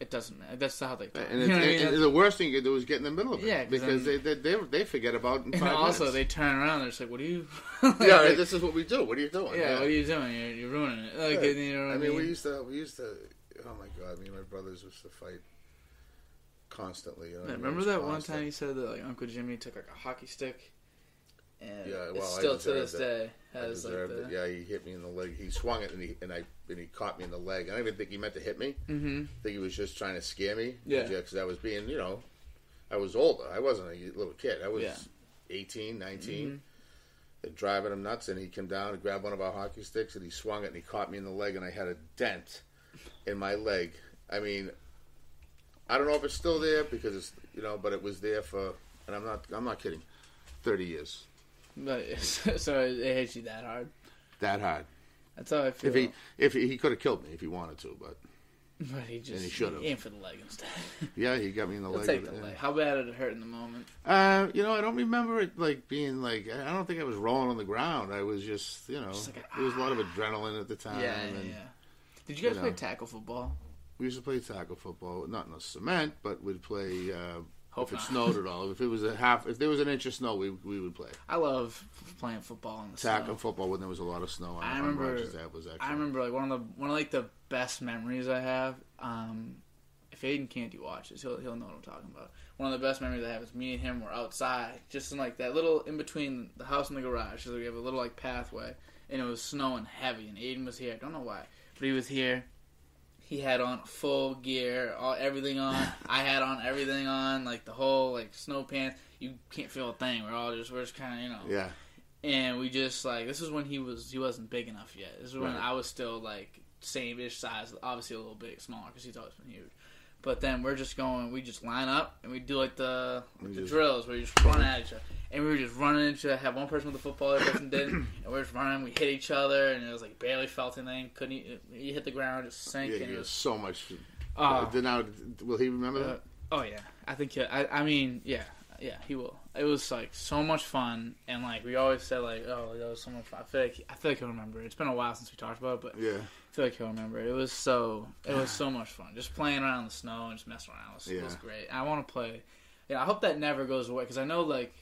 it doesn't matter. That's how they. Talk. And, you it's, know what I mean? and, and the worst thing you can do is get in the middle of it. Yeah, because then- they, they they forget about And also, minutes. they turn around. They're just like, "What are you?" yeah, Like, this is what we do. What are you doing? yeah, What are you doing? You're, you're ruining it. Like, Yeah. you know I mean, mean? we used to we used to. Oh my god, me and my brothers used to fight constantly. You know, I mean, remember that one time you said that like Uncle Jimmy took like a hockey stick, and Yeah, well, it's still to this it. day has like the. it. Yeah, he hit me in the leg. He swung it and he and I and he caught me in the leg. I don't even think he meant to hit me. Mm-hmm. I think he was just trying to scare me. Yeah. because I was being, you know, I was older. I wasn't a little kid. I was Yeah. 18, 19. Mm-hmm. They're driving him nuts, and he came down and grabbed one of our hockey sticks and he swung it and he caught me in the leg, and I had a dent in my leg. I mean, I don't know if it's still there because it's you know, but it was there for, and I'm not, I'm not kidding, 30 years. But so it hits you that hard. That hard. That's how I feel. If he, if he, he could have killed me if he wanted to, but but he just and he should've. aimed for the leg instead. yeah, he got me in the He'll leg. take the leg. How bad did it hurt in the moment? Uh, you know, I don't remember it like being like. I don't think I was rolling on the ground. I was just, you know, Just like a- there was a lot of adrenaline at the time. yeah, yeah, and yeah. Did you guys you play know. tackle football? We used to play tackle football, not in the cement, but we'd play uh, Hope if it snowed at all. If it was a half, if there was an inch of snow, we we would play I love playing football in the tackle snow. football when there was a lot of snow. On, I on remember- Rogers Ave was actually. I remember like one of the one of like the best memories I have. Um, if Aiden Canty watches, he'll he'll know what I'm talking about. One of the best memories I have is me and him were outside, just in like that little in between the house and the garage. So we have a little like pathway, and it was snowing heavy, and Aiden was here. I don't know why, but he was here. He had on full gear, all everything on. I had on everything on, like the whole like snow pants. You can't feel a thing. We're all just we're just kind of you know Yeah, and we just like this is when he was he wasn't big enough yet. This is when Right. I was still like same ish size, obviously a little bit smaller because he's always been huge. But then we're just going, we just line up and we do like the We the just- drills where you just run at each other, and we were just running into. Have one person with the football, the other person didn't, and we're just running. We hit each other, and it was like barely felt anything. Couldn't you, you hit the ground, just sank, yeah, he was so much. Oh, Did now, will he remember uh, that? oh yeah, I think. he- I, I mean, yeah, yeah, he will. It was like so much fun, and like we always said, like, oh, that was so much fun. I feel like I feel like he'll remember. it. It's been a while since we talked about it, but Yeah. I feel like he'll remember. It, it was so it was so much fun, just playing around in the snow and just messing around. It was, it was great. I want to play. Yeah, I hope that never goes away because I know like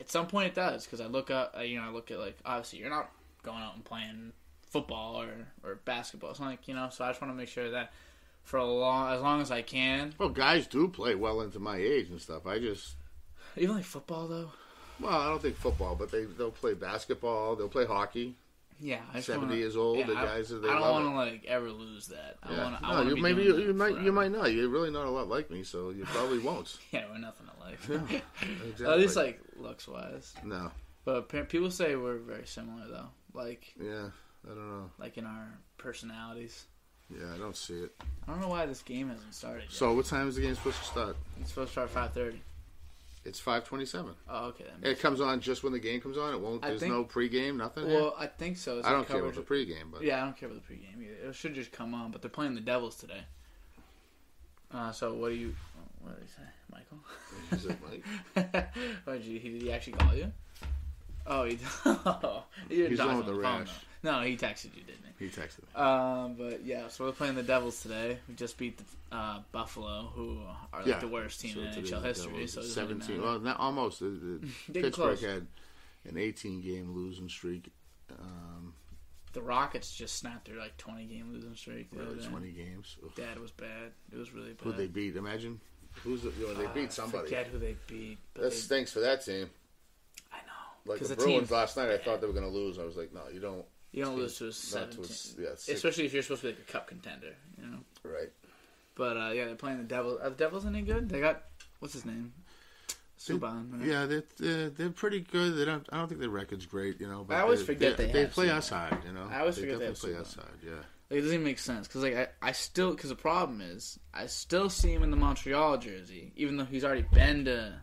at some point it does. Because I look up, uh, you know, I look at like obviously you're not going out and playing football or or basketball. It's not like you know. So I just want to make sure that for a long as long as I can, Well, guys do play well into my age and stuff. I just, even like football though. well, I don't think football, but they they'll play basketball. They'll play hockey. Yeah, I Seventy wanna, years old, yeah, the I- guys they I don't want to like ever lose that. I Yeah. want to. No, want you maybe you, you that might you might not. You're really not a lot like me, so you probably won't. Yeah, we're nothing alike. Exactly. At least like looks wise. no, But people say we're very similar though. Like yeah, I don't know. like in our personalities. Yeah, I don't see it. I don't know why this game hasn't started yet. So, what time is the game supposed to start? it's supposed to start five thirty. It's five twenty-seven. Oh, okay. It comes on just when the game comes on. It won't. I There's think- no pregame, nothing. Well, I think so. It's I like don't care about the pregame, but Yeah, I don't care about the pregame either. It should just come on, but they're playing the Devils today. Uh, so what do you? What did he say, Michael? Is it Mike? what did, you, he, did he actually call you? Oh, he, didn't He's on with the rash. No, he texted you, didn't he? Texted me. Um, but yeah, so we're playing the Devils today. We just beat the, uh, Buffalo, who are like Yeah. the worst team So in NHL history. Devils. So it doesn't really seventeen. Well, not almost. The, the Pittsburgh close. had an 18-game losing streak. Um, The Rockets just snapped their like 20 game losing streak. The really 20 games. Ugh. Dad was bad. It was really bad. Who they beat? Imagine who's the, you know, they Uh, beat somebody. Forget who they beat. That they, stinks for that team. I know. Like the, the Bruins last night, I thought they were going to lose. I was like, no, you don't. You don't lose to a 17. to yeah, Especially if you're supposed to be like a cup contender, you know. Right. But uh, yeah, they're playing the Devils. Are the Devils any good? They got what's his name? Subban. right? Yeah, they're, they're they're pretty good. They don't. I don't think their record's great, you know. But I always they, forget they, they they play Subban. hard, you know. I always they forget they have play Subban. hard. Yeah. Like, it doesn't even make sense because like I, I still because the problem is I still see him in the Montreal jersey even though he's already been to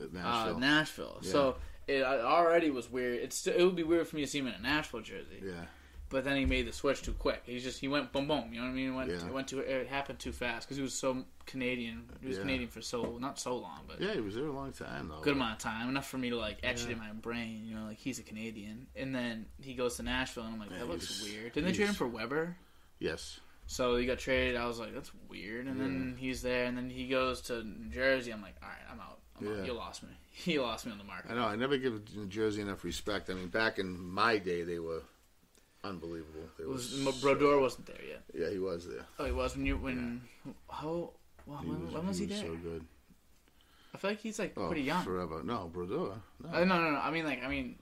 uh, Nashville. Nashville. Yeah. So it already was weird. It's still, it would be weird for me to see him in a Nashville jersey. yeah. But then he made the switch too quick. He just he went boom boom. You know what I mean? It went Yeah. it went too it happened too fast because he was so Canadian. He was Yeah. Canadian for so not so long, but Yeah, he was there a long time though. good amount of time enough for me to like etch it in my brain. You know, like he's a Canadian, and then he goes to Nashville, and I'm like, that looks weird. Didn't they trade him for Weber? Yes. So he got traded. I was like, that's weird. And then he's there, and then he goes to New Jersey. I'm like, all right, I'm out. Yeah. You lost me. You lost me on the market. I know. I never give New Jersey enough respect. I mean, back in my day, they were unbelievable. They was were Brodeur wasn't there yet. Yeah, he was there. Oh, he was when you when how well, He when, when was he, there? So good. I feel like he's like Oh, pretty young. Forever. No, Brodeur. No. Uh, no, no, no. I mean, like, I mean,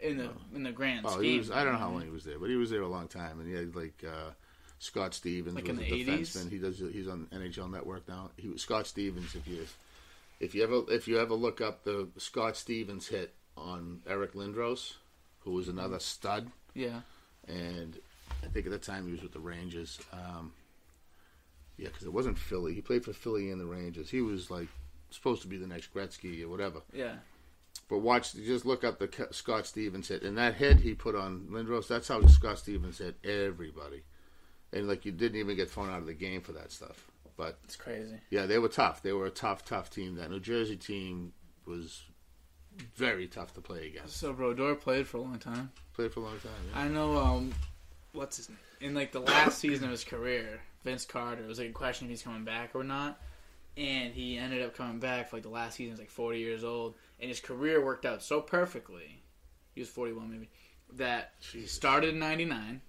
in the in the grand Oh, scheme. he was. I don't know how long he was there, but he was there a long time, and he had like uh, Scott Stevens Like was in a the 80s? defenseman. He does. He's on NHL Network now. He was Scott Stevens. If you if you ever if you ever look up the Scott Stevens hit on Eric Lindros, who was another stud, Yeah. and I think at the time he was with the Rangers. Um, yeah, because it wasn't Philly. He played for Philly and the Rangers. He was like supposed to be the next Gretzky or whatever. Yeah. But watch, just look up the Scott Stevens hit, and that hit he put on Lindros. That's how Scott Stevens hit everybody, and like you didn't even get thrown out of the game for that stuff. But It's crazy. yeah, they were tough. They were a tough, tough team. That New Jersey team was very tough to play against. So Brodeur played for a long time. Played for a long time. Yeah. I know. Um, what's his name? In like the last season of his career, Vince Carter it was like a question if he's coming back or not, and he ended up coming back for like the last season. He's like forty years old, and his career worked out so perfectly. He was forty-one, maybe. That he started in '99,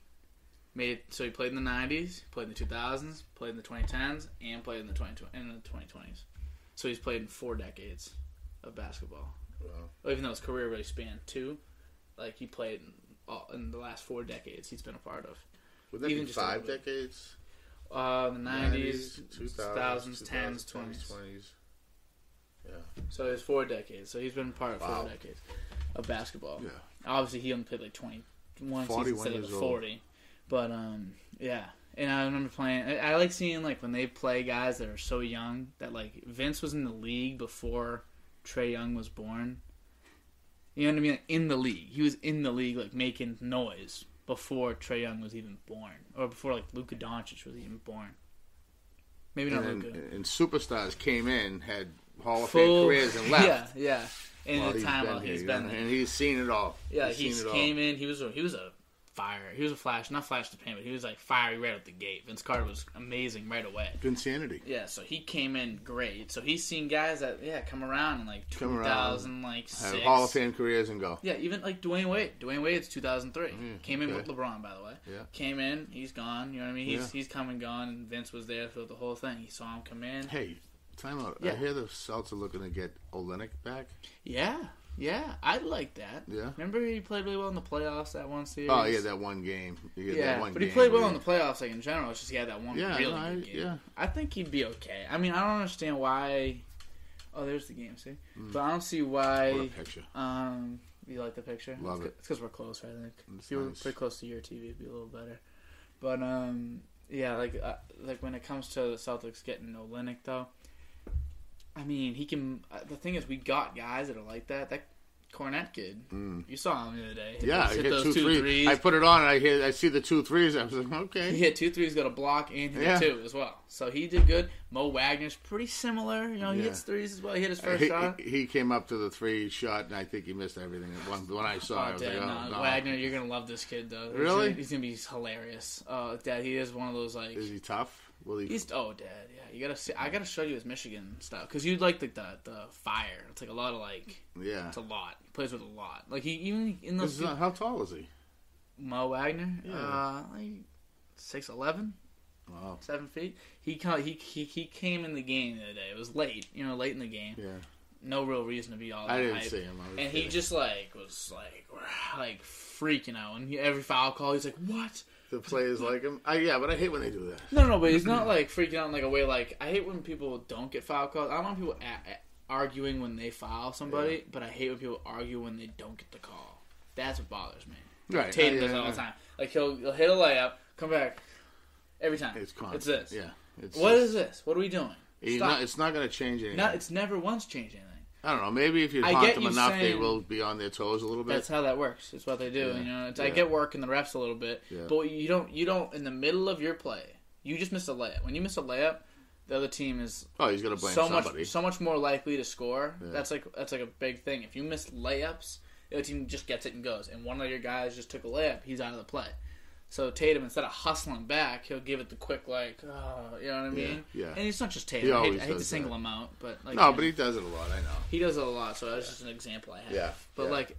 made so he played in the '90s, played in the 2000s, played in the 2010s, and played in the 20 in the 2020s. So he's played in four decades of basketball. Wow. Even though his career really spanned two, like he played in, all, in the last four decades he's been a part of. Would that Even be just five decades? Uh, the nineties, 2000s, 2000s, 10s, 20s, 20s. 20s. Yeah. So it's four decades. So he's been part of Wow. four decades of basketball. Yeah. Obviously, he only played like twenty one 41 seasons instead of years the old. But um, yeah. And I remember playing. I, I like seeing like when they play guys that are so young that like Vince was in the league before Trae Young was born. You know what I mean? Like, in the league, he was in the league, like making noise before Trae Young was even born, or before like Luka Doncic was even born. Maybe not And, Luka. and superstars came in had Hall of full Fame careers and left. Yeah, yeah. In while the he's time been while here, he's been know, there. and he's seen it all. Yeah, he's he seen it all. came in. He was he was a fire. He was a flash, not flash to paint, but he was like fiery right out the gate. Vince Carter was amazing right away. Insanity. Yeah, so he came in great. So he's seen guys that yeah come around in like 2000 like Have six. Hall of Fame careers and go. Yeah, even like Dwyane Wade. Dwyane Wade's 2003. Mm, came in okay. with LeBron, by the way. Yeah. Came in. He's gone. You know what I mean? He's Yeah. he's come and gone. And Vince was there throughout the whole thing. He saw him come in. Hey, time out. Yeah. I hear the Celtics are looking to get Olynyk back. Yeah, yeah, I like that. Yeah. Remember he played really well in the playoffs that one series. Oh yeah, that one game. He had Yeah, that one but he played well where in the playoffs, like in general. It's just he had that one Yeah, really no, I- good game. yeah. I think he'd be okay. I mean, I don't understand why. Oh, there's the game. See, but I don't see why. What a picture. Um, you like the picture? Love it's it. because we're close, I think. It's if you were nice. pretty close to your TV, it'd be a little better. But um, yeah, like uh, like when it comes to the Celtics getting Olynyk though, I mean, he can. Uh, the thing is, we got guys that are like that. That Kornet kid, you saw him the other day. Hit Mm. Yeah, hit hit those two, two threes. threes. I put it on and I hear I see the two threes. I was like, okay. He hit two threes, got a block, and he Yeah. hit two as well. So he did good. Mo Wagner's pretty similar. You know, he Yeah. hits threes as well. He hit his first He, shot. he- came up to the three shot and I think he missed everything. When, when I saw it, I Oh, was Dad, like, no, oh, no. Wagner, you're gonna love this kid though. He's Really? gonna- he's gonna be hilarious. Oh, Dad, he is one of those like Is he tough? Will he? he's. Oh, Dad, yeah, you gotta see. I gotta show you his Michigan stuff because you'd like the, the the fire. It's like a lot of like. yeah. It's a lot. He plays with a lot. Like he even in those Is, uh, how tall is he? Mo Wagner, Yeah. uh, like six eleven. Wow. Seven feet. He, he he he came in the game the other day. It was late, you know, late in the game. Yeah. No real reason to be all that I didn't hype. see him. And he just like was like like freaking out. And he, every foul call, he's like, "What?" The players like him. I, yeah, but I hate when they do that. No, no, but he's not like freaking out in like a way like I hate when people don't get foul calls. I don't want people a- a- arguing when they foul somebody, but I hate when people argue when they don't get the call. That's what bothers me. Right. Tatum yeah, does it yeah, all the time. Like he'll, he'll hit a layup, come back every time. It's constant. It's this. Yeah. It's What just- is this? What are we doing? Not, it's not going to change anything. Not, it's never once changed anything. I don't know. Maybe if you I haunt them enough, they will be on their toes a little bit. That's how that works. It's what they do. Yeah. You know, it's, I Yeah. get working the refs a little bit, Yeah. but you don't. You don't in the middle of your play. You just miss a layup. When you miss a layup, the other team is oh, he's going to blame so somebody. much so much more likely to score. Yeah. That's like that's like a big thing. If you miss layups, the other team just gets it and goes. And one of your guys just took a layup, he's out of the play. So Tatum, instead of hustling back, he'll give it the quick like, oh, you know what I mean? yeah. And it's not just He Tatum. I hate, I hate to single that. him out, but like no, but he does it a lot. I know. he does it a lot, so that's just an example I have. Yeah, But yeah. like,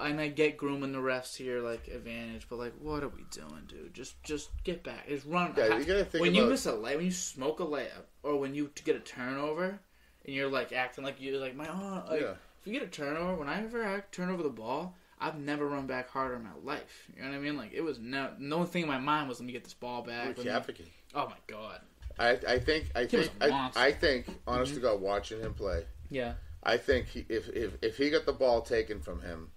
and I get grooming the refs here like advantage, but like, what are we doing, dude? Just just get back. Just run. Yeah, you gotta think when you miss a lay, when you smoke a layup, or when you get a turnover, and you're like acting like you're like my oh, like, Yeah. if you get a turnover, when I ever act, turn over the ball. I've never run back harder in my life. You know what I mean? Like it was no no thing in my mind was let me get this ball back. Look, let me- oh my god. I, I think I He think I. I think honest to mm-hmm. God, watching him play, Yeah. I think he, if if if he got the ball taken from him,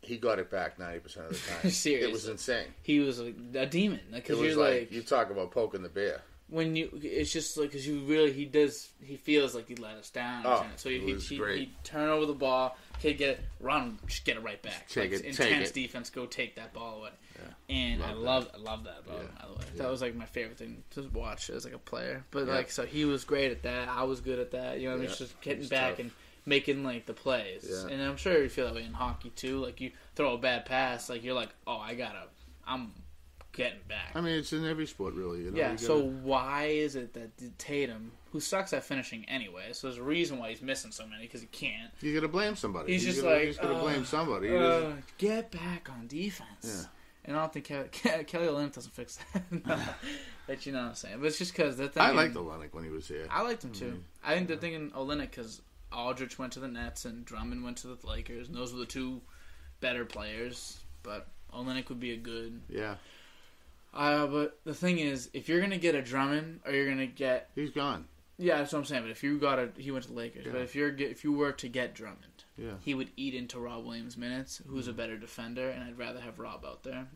he got it back ninety percent of the time. Seriously, It was insane. He was a, a demon. It Because was you're like, like you talk about poking the bear. When you it's just like because you really he does he feels like he let us down Oh, so he he, he, turn over the ball he'd get it run just get it right back Take like, it, take intense it. defense go take that ball away Yeah. and I Love love I love that ball Yeah. by the way Yeah. that was like my favorite thing to watch as like a player but Yeah. like so he was great at that I was good at that you know what I mean just getting back tough. and making like the plays Yeah. and I'm sure you feel that way in hockey too like you throw a bad pass like you're like oh I gotta I'm getting back I mean, it's in every sport, really. You know? yeah, You so gotta- why is it that Tatum, who sucks at finishing anyway, so there's a reason why he's missing so many because he can't. got to blame somebody. He's You just gotta- like, got to uh, blame somebody. Uh, get back on defense. Yeah. And I don't think Kelly, Kelly Olynyk doesn't fix that. no. but you know what I'm saying. But it's just because they're I liked Olynyk when he was here. I liked him too. Mm-hmm. I think they're thinking Olynyk because Aldridge went to the Nets and Drummond went to the Lakers, and those were the two better players. But Olynyk would be a good. Yeah, Uh, but the thing is, if you're gonna get a Drummond or you're gonna get he's gone. Yeah, that's what I'm saying. But if you got a, he went to the Lakers. But if you're if you were to get Drummond, Yeah, he would eat into Rob Williams' minutes. Who's a better defender? And I'd rather have Rob out there.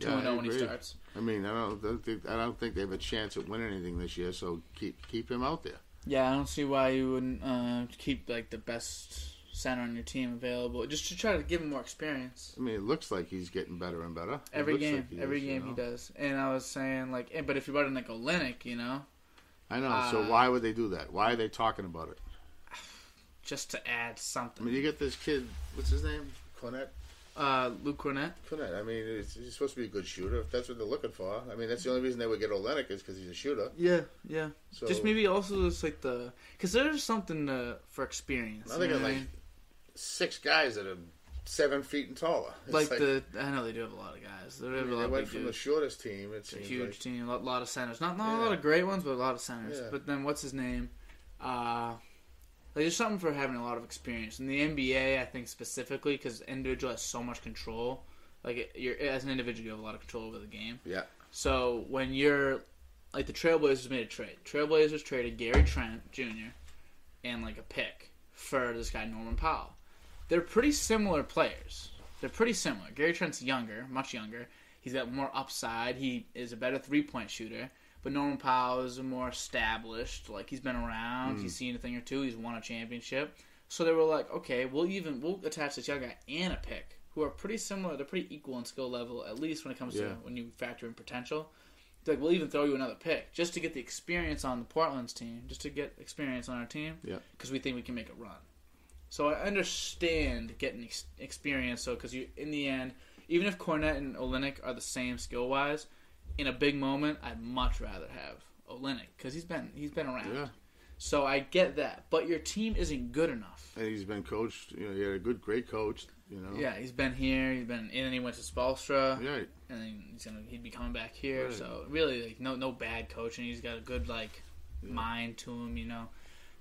Two Yeah, and zero when he starts. I mean, I don't, don't think I don't think they have a chance at winning anything this year. So keep keep him out there. Yeah, I don't see why you wouldn't uh, keep like the best center on your team available, just to try to give him more experience. I mean, it looks like he's getting better and better. It Every game, like every is, you game he does. And I was saying like, but if you brought in like Olynyk, you know, I know. so Uh, why would they do that? Why are they talking about it? just to add something. I mean, you get this kid. What's his name? Kornet. Uh, Luke Kornet. Kornet. I mean, he's supposed to be a good shooter. If that's what they're looking for, I mean, that's the only reason they would get Olynyk is because he's a shooter. Yeah, yeah. So just maybe also just like the because there's something for experience. I think of like mean? Six guys that are seven feet and taller. It's like, the I know they do have a lot of guys. They I mean, a lot they went from the shortest team. It's a huge like. team, a lot, lot of centers. Not not a lot of great ones, but a lot of centers. Yeah. But then what's his name? Uh, like there's something for having a lot of experience in the NBA. I think specifically because individual has so much control. Like you're as an individual, you have a lot of control over the game. Yeah. So when you're like the Trailblazers made a trade. Trailblazers traded Gary Trent Jr. and like a pick for this guy Norman Powell. They're pretty similar players. They're pretty similar. Gary Trent's younger, much younger. He's got more upside. He is a better three point shooter. But Norman Powell is more established. Like he's been around. He's hmm. seen a thing or two. He's won a championship. So they were like, okay, we'll even we'll attach this young guy and a pick who are pretty similar. They're pretty equal in skill level, at least when it comes Yeah. to when you factor in potential. They're like, we'll even throw you another pick just to get the experience on the Portland's team, just to get experience on our team, Yeah. because we think we can make a run. So I understand getting ex- experience. So because you, in the end, even if Kornet and Olynyk are the same skill wise, in a big moment, I'd much rather have Olynyk because he's been he's been around. Yeah. So I get that, but your team isn't good enough. And he's been coached. You know, he had a good, great coach. You know. Yeah, he's been here. He's been, in, and then he went to Spoelstra, Yeah. and then he's gonna he'd be coming back here. Right. So really, like no no bad coaching. He's got a good like mind to him, you know.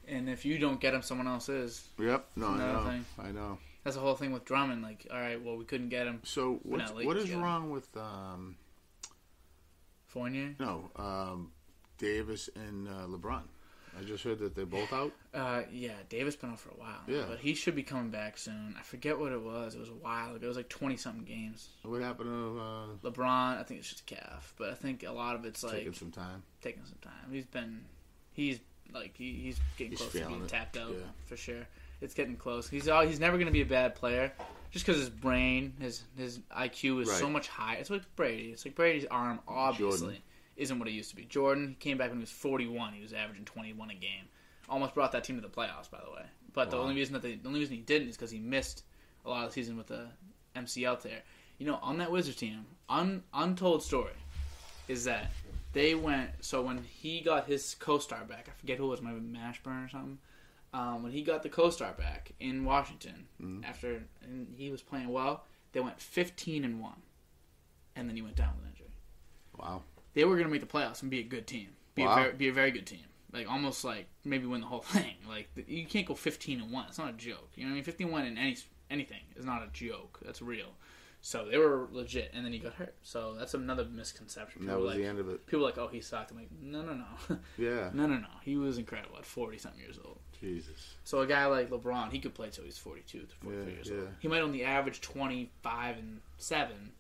And if you don't get him, someone else is. Yep. No, I know. thing. I know. That's the whole thing with Drummond. Like, all right, well, we couldn't get him. So what's, what him. wrong with um, Fournier. no um, Davis and uh, LeBron? I just heard that they're both out. Uh, yeah, Davis been out for a while. Yeah. but he should be coming back soon. I forget what it was. It was a while ago. It was like twenty something games. What happened to uh, LeBron, I think it's just a calf, but I think a lot of it's like taking some time? taking some time. He's been, he's like he, he's getting He's close to being it, tapped out yeah. for sure. It's getting close. He's all, he's never going to be a bad player, just because his brain, his his IQ is so much higher. It's like Brady. It's like Brady's arm obviously Jordan. isn't what it used to be. Jordan he came back when he was 41. He was averaging 21 a game. Almost brought that team to the playoffs, by the way. But the only reason that they, the only reason he didn't is because he missed a lot of the season with the MCL tear. You know, on that Wizards team, un, untold story is that they went. So when he got his co-star back, I forget who it was, maybe Mashburn or something. Um, when he got the co-star back in Washington Mhm. after and he was playing well, they went 15 and one, and then he went down with an injury. Wow. They were going to make the playoffs and be a good team, be Wow. a very, be a very good team, like almost like maybe win the whole thing. Like you can't go 15 and one. It's not a joke. You know what I mean? 15 1 in any anything is not a joke. That's real. So they were legit, and then he got hurt. So that's another misconception. People that was like, the end of it. people like, oh, he sucked. I'm like, no, no, no, Yeah. no, no, no. He was incredible at 40 something years old. Jesus. So a guy like LeBron, he could play till he's 42 to 43 Yeah, years yeah. old. He might only average 25 and seven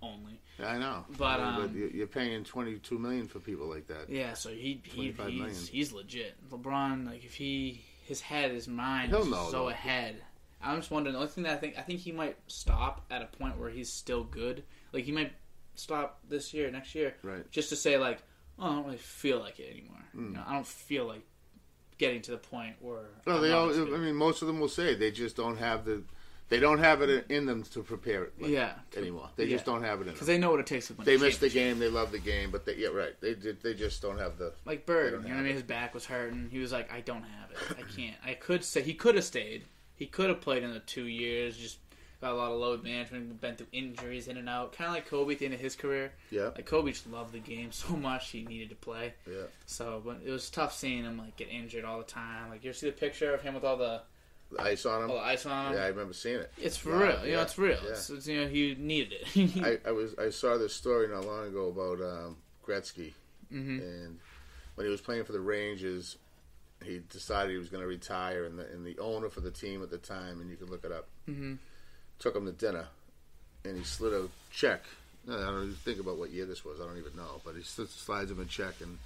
only. Yeah, I know. But, Yeah, um, you- you're paying 22 million for people like that. Yeah, so he, he he's million. he's legit. LeBron, like if he his head, his mind He'll is know, so though. ahead. I'm just wondering. The only thing that I think I think he might stop at a point where he's still good. Like he might stop this year, next year, Right. just to say like, oh, I don't really feel like it anymore. Mm. You know, I don't feel like getting to the point where. No, I'm they all. I mean, most of them will say they just don't have the. They don't have it in them to prepare it like, yeah, anymore. They Yeah. just don't have it in because they know what it takes to win. They miss the game. They love the game, but they, yeah, right. They. They just don't have the. Like Bird, you know what I mean? His back was hurting. He was like, I don't have it. I can't. I could say he could have stayed. He could have played in the two years. Just got a lot of load management. Been through injuries in and out. Kind of like Kobe at the end of his career. Yeah. Like Kobe just loved the game so much he needed to play. Yeah. So, but it was tough seeing him like get injured all the time. Like you see the picture of him with all the The ice on all them. the ice on him? Yeah, I remember seeing it. It's for Wow, real. You know, yeah, it's real. yeah. It's, it's, you know, he needed it. I, I was. I saw this story not long ago about um, Gretzky, hmm and when he was playing for the Rangers, he decided he was going to retire, and the and the owner for the team at the time, and you can look it up, hmm took him to dinner, and he slid a check. I don't even think about what year this was. I don't even know, but he slides slides him a check, and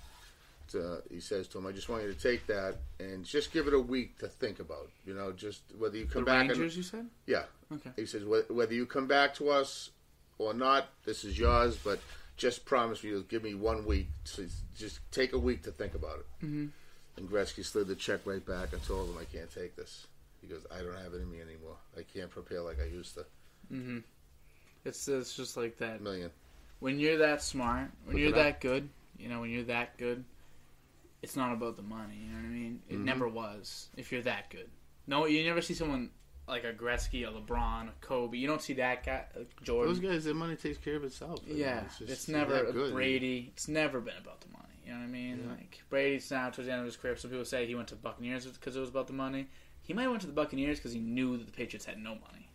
uh, he says to him, "I just want you to take that and just give it a week to think about. You know, just whether you The come back and Rangers, you said? yeah." Okay. He says, whether you come back to us or not, this is yours, but just promise me you'll give me one week. To, just take a week to think about it. Mm-hmm. And Gretzky slid the check right back. I told him I can't take this. He goes, I don't have it in me anymore. I can't prepare like I used to. Mm-hmm. It's it's just like that. Million. When you're that smart, when Look you're it up. that good, you know, when you're that good, it's not about the money. You know what I mean? It Mhm. never was. If you're that good, no, you never see someone like a Gretzky, a LeBron, a Kobe. You don't see that guy, uh, Jordan. Those guys, their money takes care of itself. I mean, Yeah, just- it's never a good. Brady. It's never been about the money. You know what I mean? Yeah. Like Brady's now towards the end of his career. Some people say he went to Buccaneers because it was about the money. He might have went to the Buccaneers because he knew that the Patriots had no money.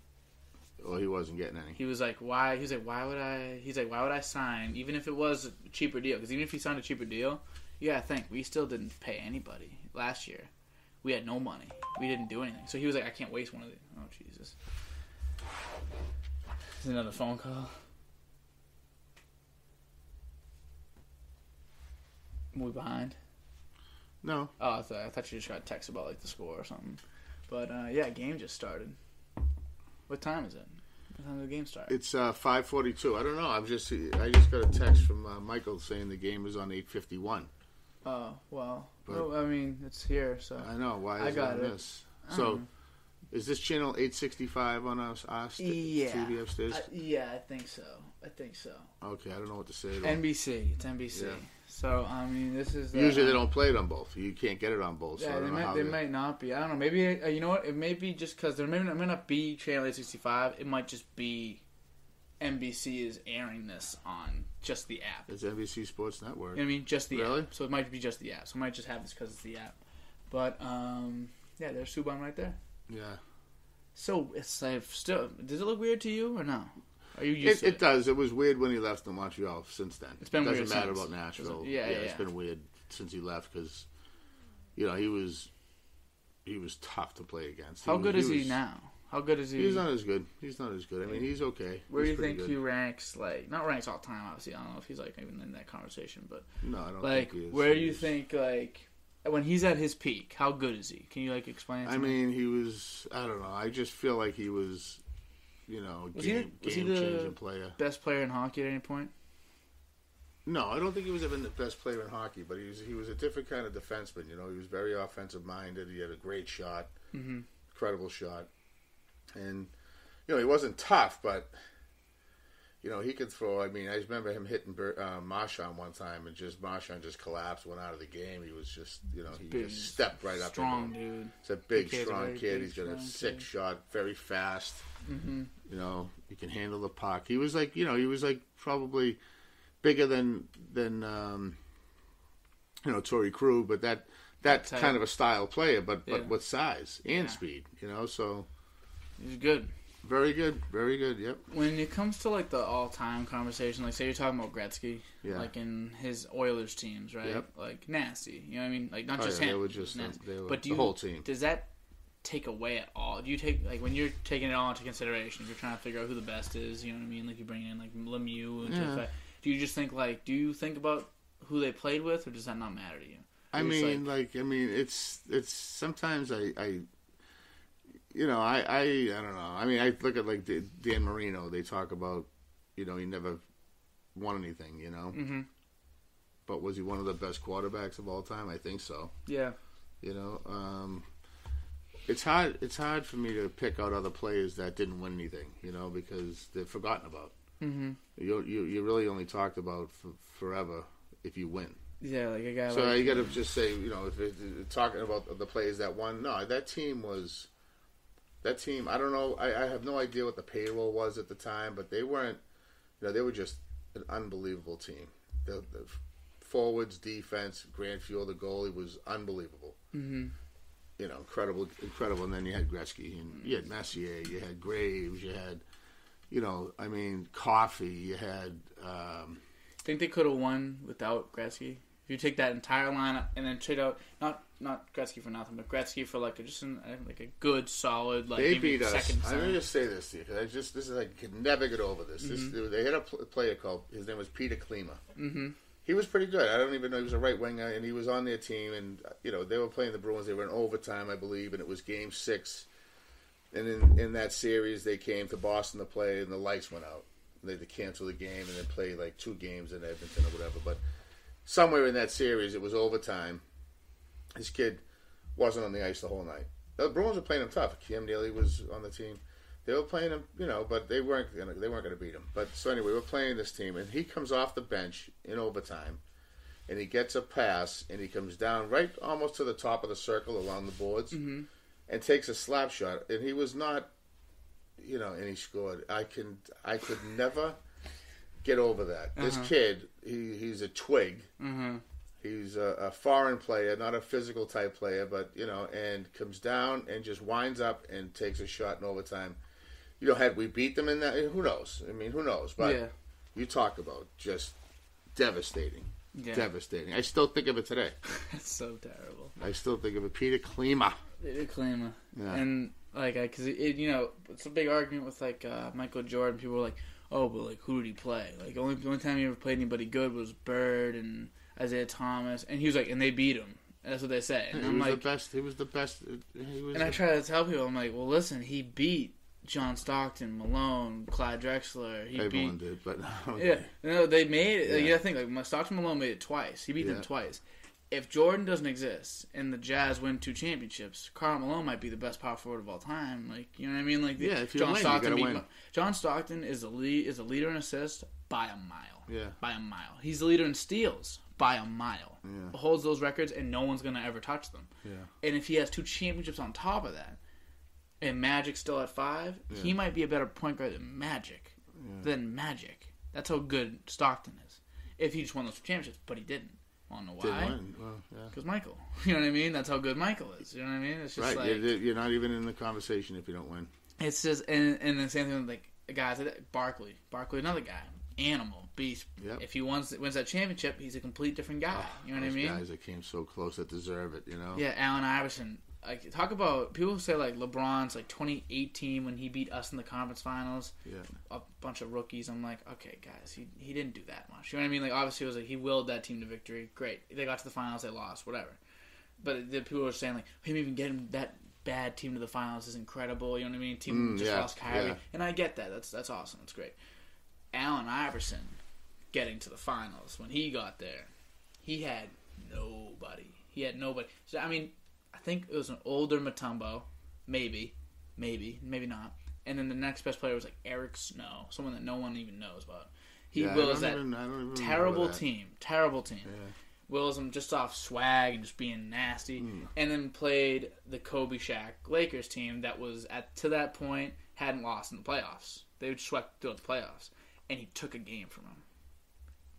Well, he wasn't getting any. He was like, "Why?" He was like, "Why would I?" He's like, "Why would I sign even if it was a cheaper deal? Because even if he signed a cheaper deal, yeah, gotta think we still didn't pay anybody last year. We had no money. We didn't do anything. So he was like, "I can't waste one of these." Oh Jesus! Is another phone call? We behind? No, Oh, I thought, I thought you just got a text about like the score or something. But uh, yeah, game just started. What time is it? What time did the game start? it's uh, five forty-two. I don't know. I'm just. I just got a text from uh, Michael saying the game is on eight fifty-one. Oh well, But- well, I mean it's here, so I know. Why I is got it on this? So, know. is this channel eight sixty-five on us? Our st- Yeah. TV upstairs. I, yeah, I think so. I think so. okay, I don't know what to say. NBC, it's NBC. Yeah. So I mean, this is the, Usually they don't play it on both. You can't get it on both. So Yeah, don't they might, they they- might not be. I don't know. Maybe uh, you know what? It may be just because there may not, may not be channel eight sixty five. It might just be NBC is airing this on just the app. It's NBC Sports Network. You know I mean? Just the Really? app. So it might be just the app. So I might just have this because it's the app. But um, yeah, there's Subban right there. Yeah, So it's like still. Does it look weird to you or no? Are you used it, to it does. It was weird when he left to Montreal. Since then, It's been doesn't weird matter since. about Nashville. Doesn't- yeah, yeah, it's yeah. been weird since he left because you know he was he was tough to play against. How was- good is he was- now? How good is he? He's not as good. He's not as good. I mean, he's okay. Where do you think good. he ranks? Like not ranks all time, obviously. I don't know if he's like even in that conversation, but No, I don't like think he is. where do you is- think like when he's at his peak? How good is he? Can you like explain? It I me? mean, he was. I don't know. I just feel like he was, you know, Was he game, he game the- changing player. best player in hockey at any point. No, I don't think he was even the best player in hockey, but he was he was a different kind of defenseman. You know, he was very offensive minded. He had a great shot, Mm-hmm. incredible shot, and you know he wasn't tough, but you know he could throw. I mean, I just remember him hitting uh, Marchand one time, and just Marchand just collapsed, went out of the game. He was just you know he Big, just stepped right up. Strong him. dude. It's a big, strong kid. big, He's got a sick kid. shot, very fast. Mm-hmm. You know, he can handle the puck. He was like, you know, he was like probably bigger than than um, you know Torey Krug, but that that kind of a style player, but but with size and Yeah. speed. You know, so He's good. Very good, very good. Yep. When it comes to like the all-time conversation, like say you're talking about Gretzky, Yeah. like in his Oilers teams, right? Yep. Like nasty. You know what I mean? Like not Oh, just yeah, him. they were just nasty. they were But do the you, whole team. Does that take away at all? Do you take like when you're taking it all into consideration? If you're trying to figure out who the best is, you know what I mean? Like you bring in like Lemieux into Yeah. Do you just think like do you think about who they played with, or does that not matter to you? I mean, like, I mean, it's it's sometimes I, I you know, I, I I don't know. I mean, I look at like Dan Marino. They talk about, you know, he never won anything. You know, Mm-hmm. but was he one of the best quarterbacks of all time? I think so. Yeah. You know, um, it's hard. It's hard for me to pick out other players that didn't win anything. You know, because they're forgotten about. Mm-hmm. You you you really only talked about for forever if you win. Yeah, like a guy So like you got to just say, you know, if it, talking about the players that won, no, that team was that team. I don't know. I, I have no idea what the payroll was at the time, but they weren't. You know, they were just an unbelievable team. The, the forwards, defense, Grant Fuhr, the goalie was unbelievable. Mm-hmm. You know, incredible, incredible. And then you had Gretzky, and you had Messier, you had Graves, you had, you know, I mean, Coffey, you had. Um, Think they could have won without Gretzky? If you take that entire lineup and then trade out not not Gretzky for nothing, but Gretzky for like a, just an, like a good solid like they beat us. second I'm gonna just say this to you because I just this is I could never get over this. Mm-hmm. This they had a player called his name was Peter Klima. Mm-hmm. He was pretty good. I don't even know he was a right winger, and he was on their team. And you know they were playing the Bruins. They were in overtime, I believe, and it was Game Six. And in in that series, they came to Boston to play, and the lights went out. They had to cancel the game and then play like two games in Edmonton or whatever. But somewhere in that series, it was overtime. This kid wasn't on the ice the whole night. The Bruins were playing him tough. Cam Neely was on the team. They were playing him, you know, but they weren't gonna, they weren't going to beat him. But so anyway, we're playing this team, and he comes off the bench in overtime, and he gets a pass, and he comes down right almost to the top of the circle along the boards, mm-hmm. and takes a slap shot, and he was not, you know, and he scored. I can I could never get over that. This kid, he he's a twig. Mm-hmm. He's a, a foreign player, not a physical type player, but you know, and comes down and just winds up and takes a shot in overtime. You know, had we beat them in that, who knows? I mean, who knows? But yeah. you talk about just devastating, Yeah. devastating. I still think of it today. It's so terrible. I still think of it. Peter Klima. Peter it. Yeah. And like, because you know, it's a big argument with like uh, Michael Jordan. People were like, "Oh, but like, who did he play? Like, only the only time he ever played anybody good was Bird and Isiah Thomas." And he was like, "And they beat him." That's what they say. And he I'm was like, the best. He was the best. Uh, he was. and I try to tell people, I'm like, "Well, listen, he beat John Stockton, Malone, Clyde Drexler. He Everyone beat." did, but Yeah, no, they made it. Like, Yeah. yeah. I think like Stockton Malone made it twice. He beat Yeah. them twice. If Jordan doesn't exist and the Jazz win two championships, Karl Malone might be the best power forward of all time. Like you know what I mean? Like Yeah, if John win, Stockton gotta beat win. John Stockton is a lead is a leader in assists by a mile. Yeah. by a mile. He's the leader in steals by a mile. Yeah. Holds those records, and no one's gonna ever touch them. Yeah. And if he has two championships on top of that, and Magic's still at five, he might be a better point guard than Magic. Than Magic. That's how good Stockton is. If he just won those championships, but he didn't. Wanna know why? win. Well, yeah. Because Michael. You know what I mean? That's how good Michael is. You know what I mean? It's just Right, like you're, you're not even in the conversation if you don't win. it's just and and the same thing with like guys like Barkley. Barkley, another guy, animal, beast. Yep. If he wins wins that championship, he's a complete different guy. Oh, you know what I mean? Guys that came so close that deserve it, you know. Yeah, Allen Iverson. Like talk about people say like LeBron's like 2018 when he beat us in the conference finals. Yeah. A bunch of rookies. I'm like, okay, guys, he he didn't do that much. You know what I mean? Like obviously it was like he willed that team to victory. Great, they got to the finals, they lost, whatever. But the people are saying like him even getting that bad team to the finals is incredible. You know what I mean? Team Mm, just yeah, lost Kyrie, yeah. and I get that. That's that's awesome. That's great. Allen Iverson getting to the finals when he got there, he had nobody. He had nobody. So I mean, think it was an older Mutombo, maybe, maybe, maybe not. And then the next best player was like Eric Snow, someone that no one even knows about. He Yeah, wills that even- I don't even remember terrible that. team, terrible team. Yeah. Wills him just off swag and just being nasty, Hmm. and then played the Kobe Shaq Lakers team that was at to that point hadn't lost in the playoffs. They would swept through the playoffs, and he took a game from him.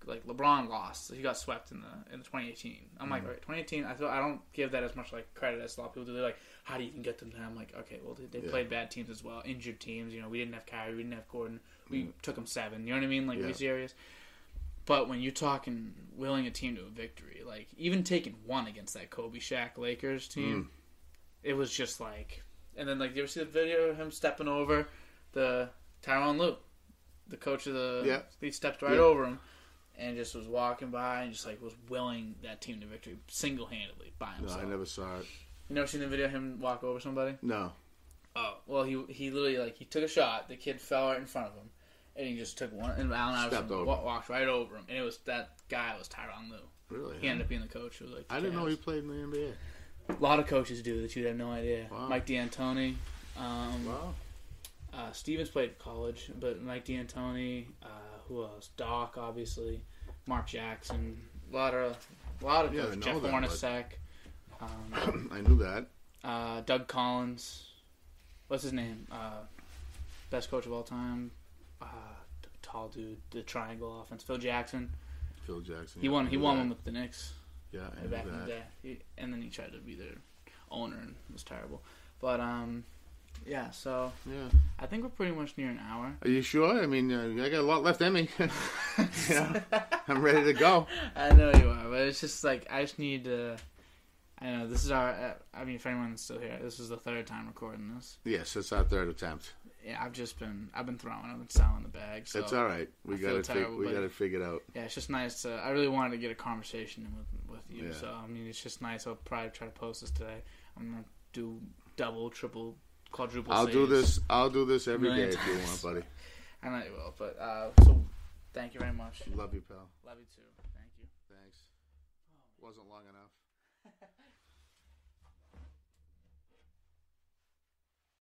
Like LeBron lost, he got swept in the in the 2018. I'm Hmm. like, all right, 2018. I feel I don't give that as much like credit as a lot of people do. They're like, how do you even get them? there? I'm like, okay, well they, they Yeah. played bad teams as well, injured teams. You know, we didn't have Kyrie, we didn't have Gordon. We took them seven. You know what I mean? Like. Yeah. be serious. But when you're talking willing a team to a victory, like even taking one against that Kobe Shaq Lakers team, it was just like. And then like, you ever see the video of him stepping over the Tyronn Lue, the coach of the? Yeah. He stepped right Yeah. over him, and just was walking by and just like was willing that team to victory single handedly by himself. No. I never saw it. You never seen the video of him walk over somebody? No. Oh, well, he he literally like he took a shot. The kid fell right in front of him, and he just took one. And Allen Stepped Iverson wa- walked right over him, and it was that guy was Tyronn Lue. Really? He ended up being the coach. Who was like the I didn't know he played in the NBA. A lot of coaches do that. You'd have no idea. Wow. Mike D'Antoni. Um, Wow. uh, Stevens played college, but Mike D'Antoni. Uh, who else? Doc, obviously. Mark Jackson. A lot of, a lot of Yeah, know Jeff that, Hornacek. Um, I knew that. uh, Doug Collins. What's his name? Uh, best coach of all time. Uh, tall dude, the triangle offense. Phil Jackson. Phil Jackson. He yeah, won. He won that. one with the Knicks. Yeah, I way knew back in the day. He, and then he tried to be their owner and was terrible. But um, yeah. So Yeah. I think we're pretty much near an hour. Are you sure? I mean, uh, I got a lot left in me. I'm ready to go. I know you are, but it's just like I just need to. I know this is our. uh, I mean, if anyone's still here, this is the third time recording this. Yes, it's our third attempt. Yeah, I've just been. I've been throwing. I've been selling the bag. So That's all right. We I got it. Terrible, we got it figured out. yeah, it's just nice to. I really wanted to get a conversation with with you. Yeah. So I mean, it's just nice. I'll probably try to post this today. I'm gonna do double, triple, quadruple. I'll do this. I'll do this every day Million if you want, buddy. I know you will, but uh, so thank you very much. Love you, pal. Love you too. Thank you. Thanks. Wasn't long enough.